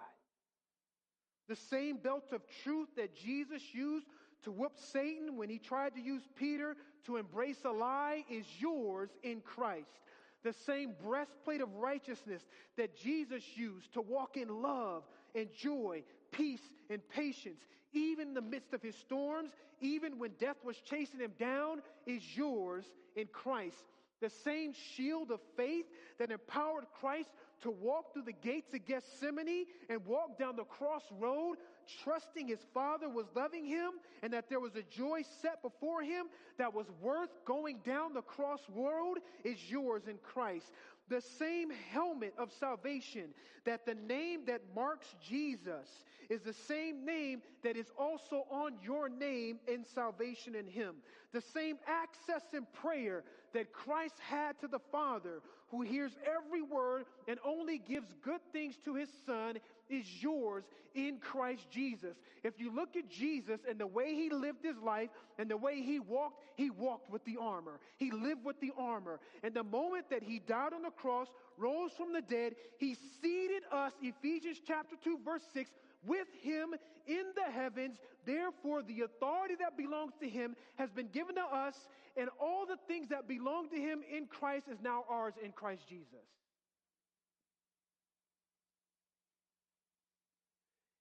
The same belt of truth that Jesus used to whoop Satan when he tried to use Peter to embrace a lie is yours in Christ. The same breastplate of righteousness that Jesus used to walk in love and joy, peace and patience, even in the midst of his storms, even when death was chasing him down, is yours in Christ. The same shield of faith that empowered Christ to walk through the gates of Gethsemane and walk down the crossroad, trusting his Father was loving him and that there was a joy set before him that was worth going down the crossroad is yours in Christ. The same helmet of salvation that the name that marks Jesus is the same name that is also on your name in salvation in him. The same access in prayer that Christ had to the Father, who hears every word and only gives good things to his Son, is yours in Christ Jesus. If you look at Jesus and the way he lived his life and the way he walked, he walked with the armor. He lived with the armor. And the moment that he died on the cross, rose from the dead, he seated us, Ephesians chapter 2, verse 6, with him in the heavens. Therefore, the authority that belongs to him has been given to us, and all the things that belong to him in Christ is now ours in Christ Jesus.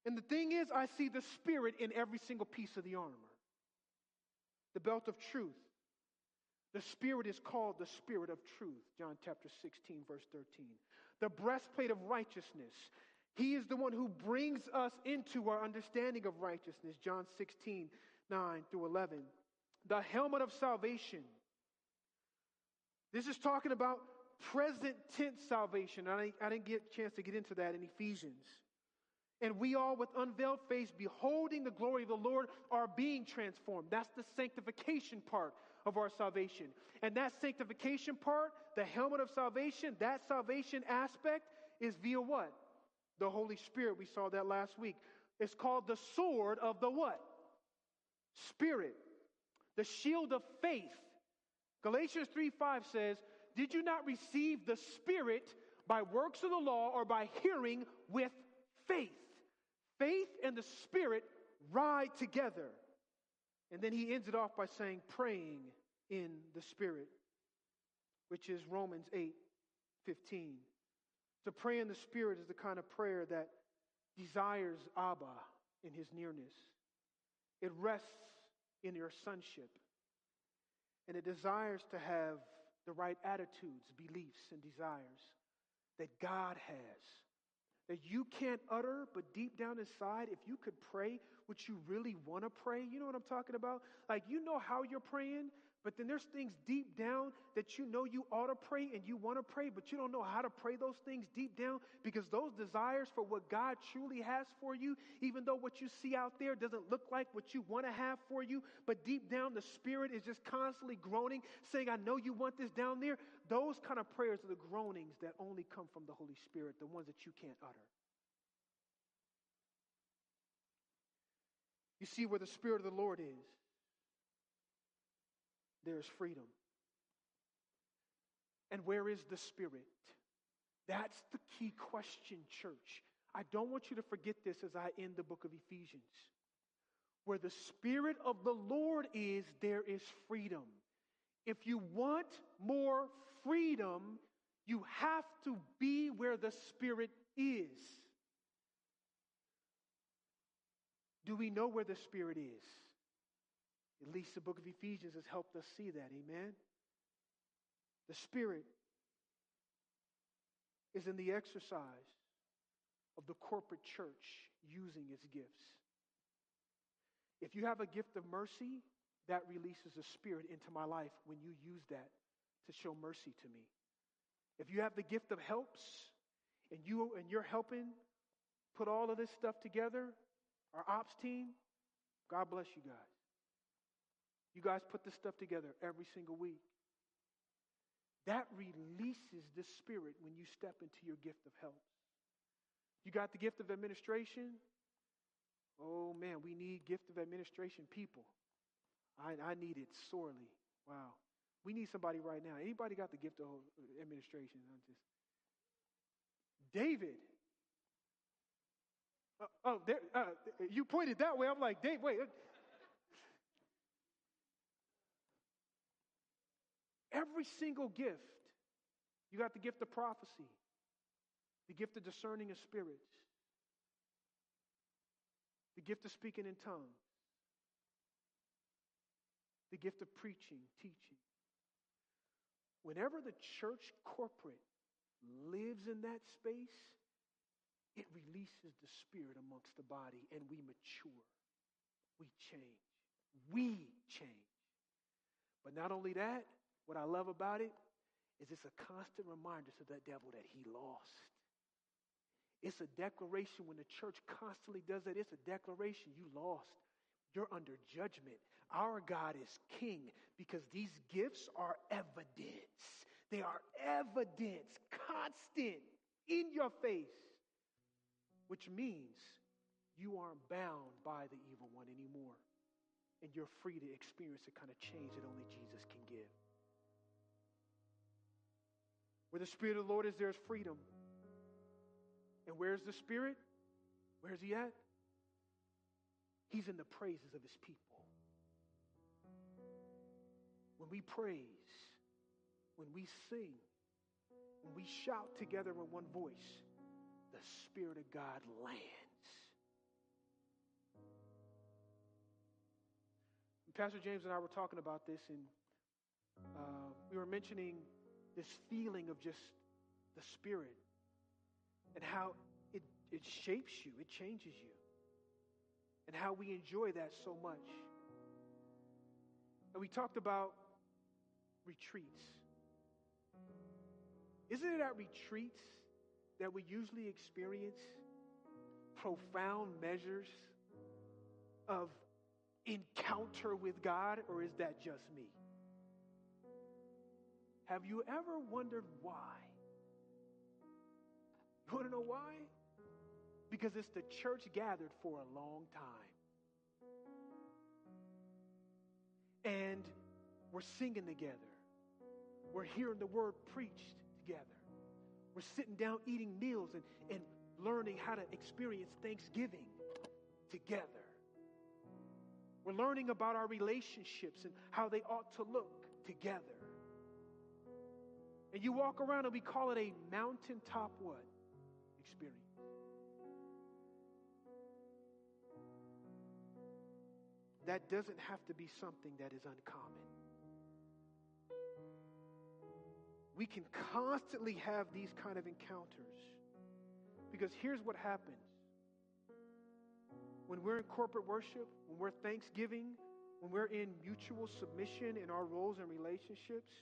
And the thing is, I see the Spirit in every single piece of the armor. The belt of truth. The Spirit is called the Spirit of truth. John chapter 16, verse 13. The breastplate of righteousness. He is the one who brings us into our understanding of righteousness. John 16, 9 through 11. The helmet of salvation. This is talking about present tense salvation. I I didn't get a chance to get into that in Ephesians. And we all, with unveiled face, beholding the glory of the Lord, are being transformed. That's the sanctification part of our salvation. And that sanctification part, the helmet of salvation, that salvation aspect is via what? The Holy Spirit. We saw that last week. It's called the sword of the what? Spirit. The shield of faith. Galatians 3 5 says, Did you not receive the Spirit by works of the law or by hearing with faith? Faith and the Spirit ride together. And then he ends it off by saying, praying in the Spirit, which is Romans 8 15. To pray in the Spirit is the kind of prayer that desires Abba in his nearness, it rests in your sonship, and it desires to have the right attitudes, beliefs, and desires that God has. That you can't utter, but deep down inside, if you could pray what you really want to pray, you know what I'm talking about? Like, you know how you're praying, but then there's things deep down that you know you ought to pray and you want to pray, but you don't know how to pray those things deep down because those desires for what God truly has for you, even though what you see out there doesn't look like what you want to have for you, but deep down the Spirit is just constantly groaning, saying, I know you want this down there. Those kind of prayers are the groanings that only come from the Holy Spirit, the ones that you can't utter. You see where the Spirit of the Lord is there's freedom. And where is the Spirit? That's the key question, church. I don't want you to forget this as I end the book of Ephesians. Where the Spirit of the Lord is, there is freedom. If you want more freedom, you have to be where the Spirit is. Do we know where the Spirit is? At least the book of Ephesians has helped us see that. Amen. The Spirit is in the exercise of the corporate church using its gifts. If you have a gift of mercy, that releases a spirit into my life when you use that to show mercy to me. If you have the gift of helps and you and you're helping put all of this stuff together, our ops team, God bless you guys. You guys put this stuff together every single week. That releases the spirit when you step into your gift of help. You got the gift of administration? Oh man, we need gift of administration people. I, I need it sorely. Wow. We need somebody right now. Anybody got the gift of administration? I'm just David. Uh, oh, there, uh, you pointed that way. I'm like, Dave, wait. Every single gift. You got the gift of prophecy, the gift of discerning of spirits, the gift of speaking in tongues, the gift of preaching, teaching. Whenever the church corporate lives in that space, it releases the spirit amongst the body and we mature. We change. We change. But not only that, what I love about it is it's a constant reminder to that devil that he lost. It's a declaration when the church constantly does that. It's a declaration you lost. You're under judgment. Our God is king because these gifts are evidence. They are evidence, constant, in your face, which means you aren't bound by the evil one anymore. And you're free to experience the kind of change that only Jesus can give. Where the Spirit of the Lord is, there's freedom. And where's the Spirit? Where's He at? He's in the praises of His people. When we praise, when we sing, when we shout together in one voice, the Spirit of God lands. Pastor James and I were talking about this, and uh, we were mentioning this feeling of just the Spirit and how it, it shapes you, it changes you, and how we enjoy that so much. And we talked about retreats. Isn't it at retreats that we usually experience profound measures of encounter with God, or is that just me? Have you ever wondered why? You want to know why? Because it's the church gathered for a long time. And we're singing together. We're hearing the word preached together. We're sitting down eating meals and, and learning how to experience Thanksgiving together. We're learning about our relationships and how they ought to look together. And you walk around and we call it a mountaintop what? Experience. That doesn't have to be something that is uncommon. We can constantly have these kind of encounters. Because here's what happens. When we're in corporate worship, when we're thanksgiving, when we're in mutual submission in our roles and relationships,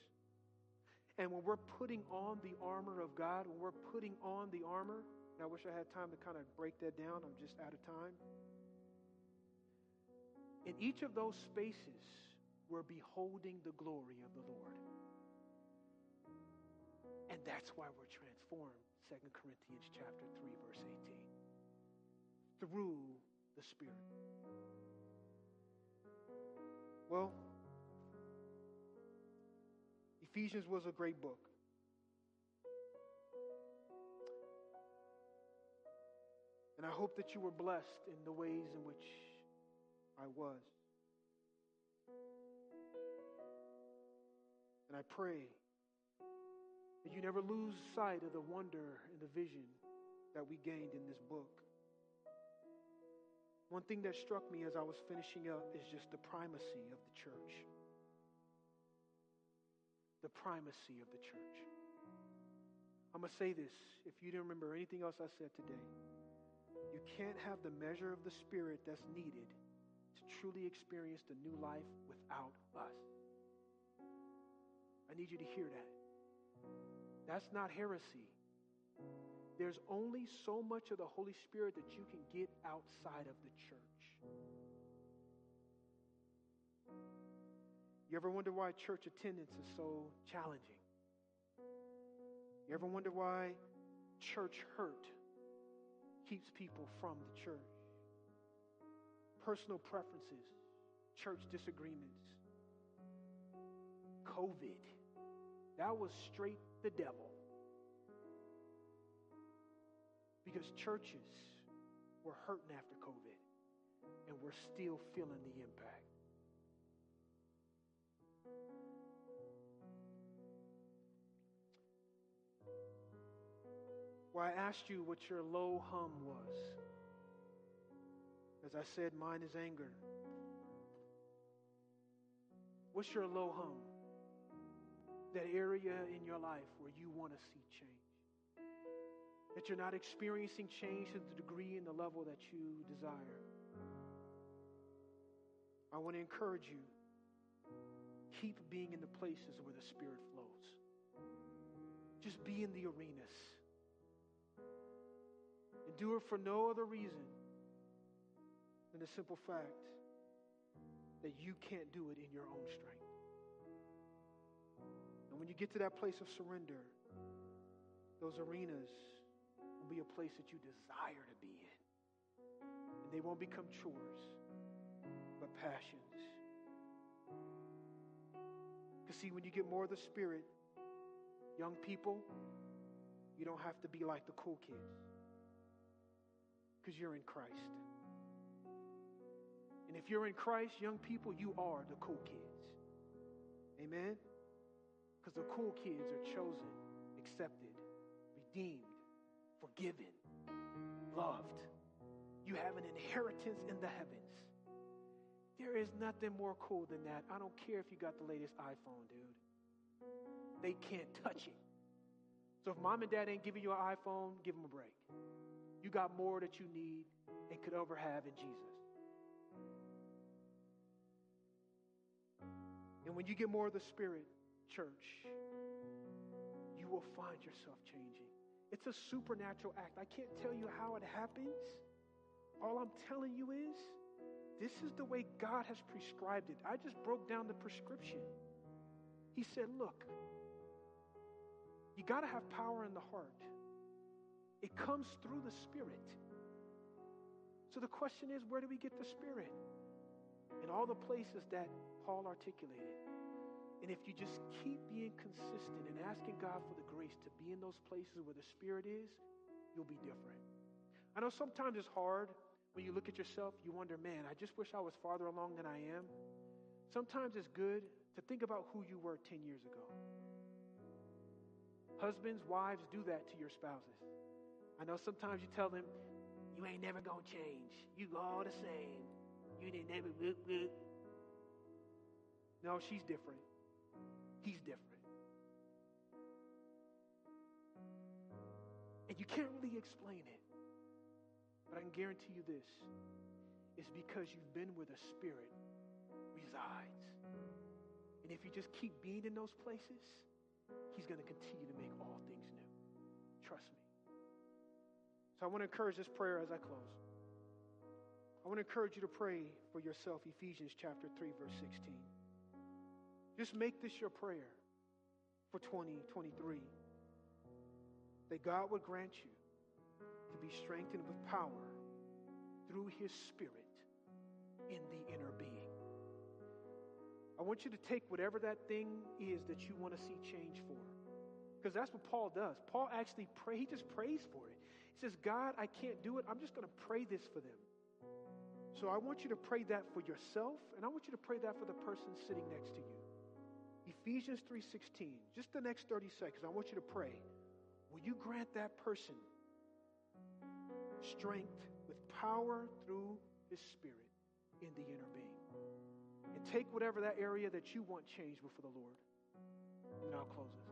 and when we're putting on the armor of God, when we're putting on the armor, and I wish I had time to kind of break that down, I'm just out of time. In each of those spaces, we're beholding the glory of the Lord. And that's why we're transformed, 2 Corinthians chapter 3, verse 18. Through the Spirit. Well, Ephesians was a great book. And I hope that you were blessed in the ways in which I was. And I pray that you never lose sight of the wonder and the vision that we gained in this book. One thing that struck me as I was finishing up is just the primacy of the church the primacy of the church. I'm going to say this if you didn't remember anything else I said today. You can't have the measure of the Spirit that's needed to truly experience the new life without us. I need you to hear that. That's not heresy. There's only so much of the Holy Spirit that you can get outside of the church. You ever wonder why church attendance is so challenging? You ever wonder why church hurt keeps people from the church. Personal preferences, church disagreements, COVID. That was straight the devil. Because churches were hurting after COVID, and we're still feeling the impact. Well, I asked you what your low hum was. As I said, mine is anger. What's your low hum? That area in your life where you want to see change. That you're not experiencing change to the degree and the level that you desire. I want to encourage you keep being in the places where the Spirit flows. Just be in the arenas do it for no other reason than the simple fact that you can't do it in your own strength. And when you get to that place of surrender, those arenas will be a place that you desire to be in. And they won't become chores, but passions. Because, see, when you get more of the Spirit, young people, you don't have to be like the cool kids because you're in Christ. And if you're in Christ, young people, you are the cool kids. Amen? Because the cool kids are chosen, accepted, redeemed, forgiven, loved. You have an inheritance in the heavens. There is nothing more cool than that. I don't care if you got the latest iPhone, dude. They can't touch it. So if mom and dad ain't giving you an iPhone, give them a break. You got more that you need and could ever have in Jesus. And when you get more of the Spirit, church, you will find yourself changing. It's a supernatural act. I can't tell you how it happens. All I'm telling you is this is the way God has prescribed it. I just broke down the prescription. He said, Look, you got to have power in the heart. It comes through the Spirit. So the question is, where do we get the Spirit? In all the places that Paul articulated. And if you just keep being consistent and asking God for the grace to be in those places where the Spirit is, you'll be different. I know sometimes it's hard when you look at yourself, you wonder, man, I just wish I was farther along than I am. Sometimes it's good to think about who you were 10 years ago. Husbands, wives, do that to your spouses. I know sometimes you tell them, you ain't never gonna change. You all the same. You ain't never. Whoop, whoop. No, she's different. He's different. And you can't really explain it. But I can guarantee you this it's because you've been where the Spirit resides. And if you just keep being in those places, He's going to continue to make all things new. Trust me. So I want to encourage this prayer as I close. I want to encourage you to pray for yourself, Ephesians chapter 3, verse 16. Just make this your prayer for 2023. That God would grant you to be strengthened with power through his spirit in the inner being. I want you to take whatever that thing is that you want to see change for. Because that's what Paul does. Paul actually pray, he just prays for it. He says, God, I can't do it. I'm just going to pray this for them. So I want you to pray that for yourself, and I want you to pray that for the person sitting next to you. Ephesians 3:16. Just the next 30 seconds, I want you to pray. Will you grant that person strength with power through his spirit in the inner being? And take whatever that area that you want changed before the Lord. And I'll close this.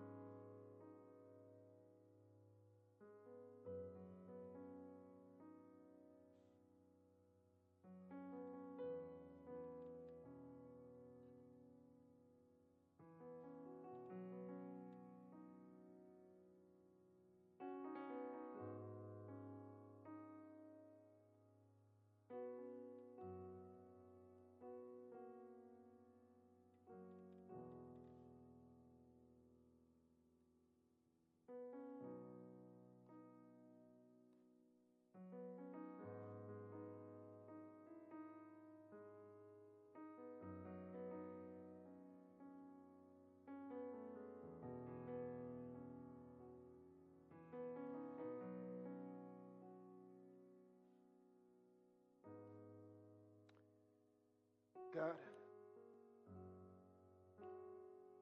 God,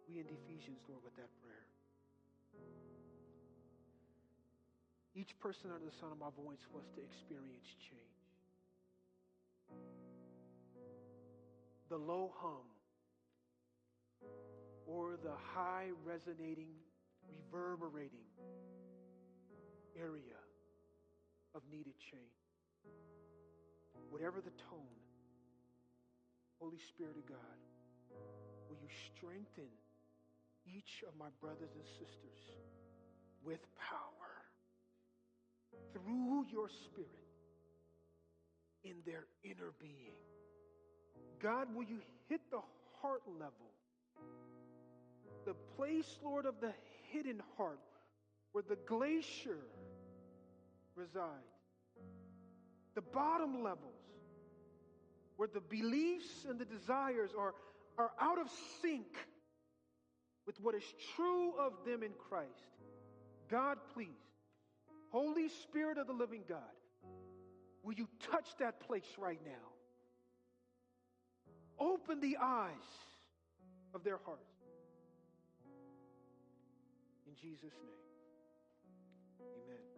we end Ephesians, Lord, with that prayer. Each person under the sound of my voice was to experience change. The low hum or the high resonating, reverberating area of needed change. Whatever the tone, Holy Spirit of God, will you strengthen each of my brothers and sisters with power through your Spirit in their inner being. God, will you hit the heart level, the place, Lord, of the hidden heart where the glacier resides, the bottom levels where the beliefs and the desires are, are out of sync with what is true of them in Christ. God, please, Holy Spirit of the living God, will you touch that place right now? Open the eyes of their hearts. In Jesus' name, amen.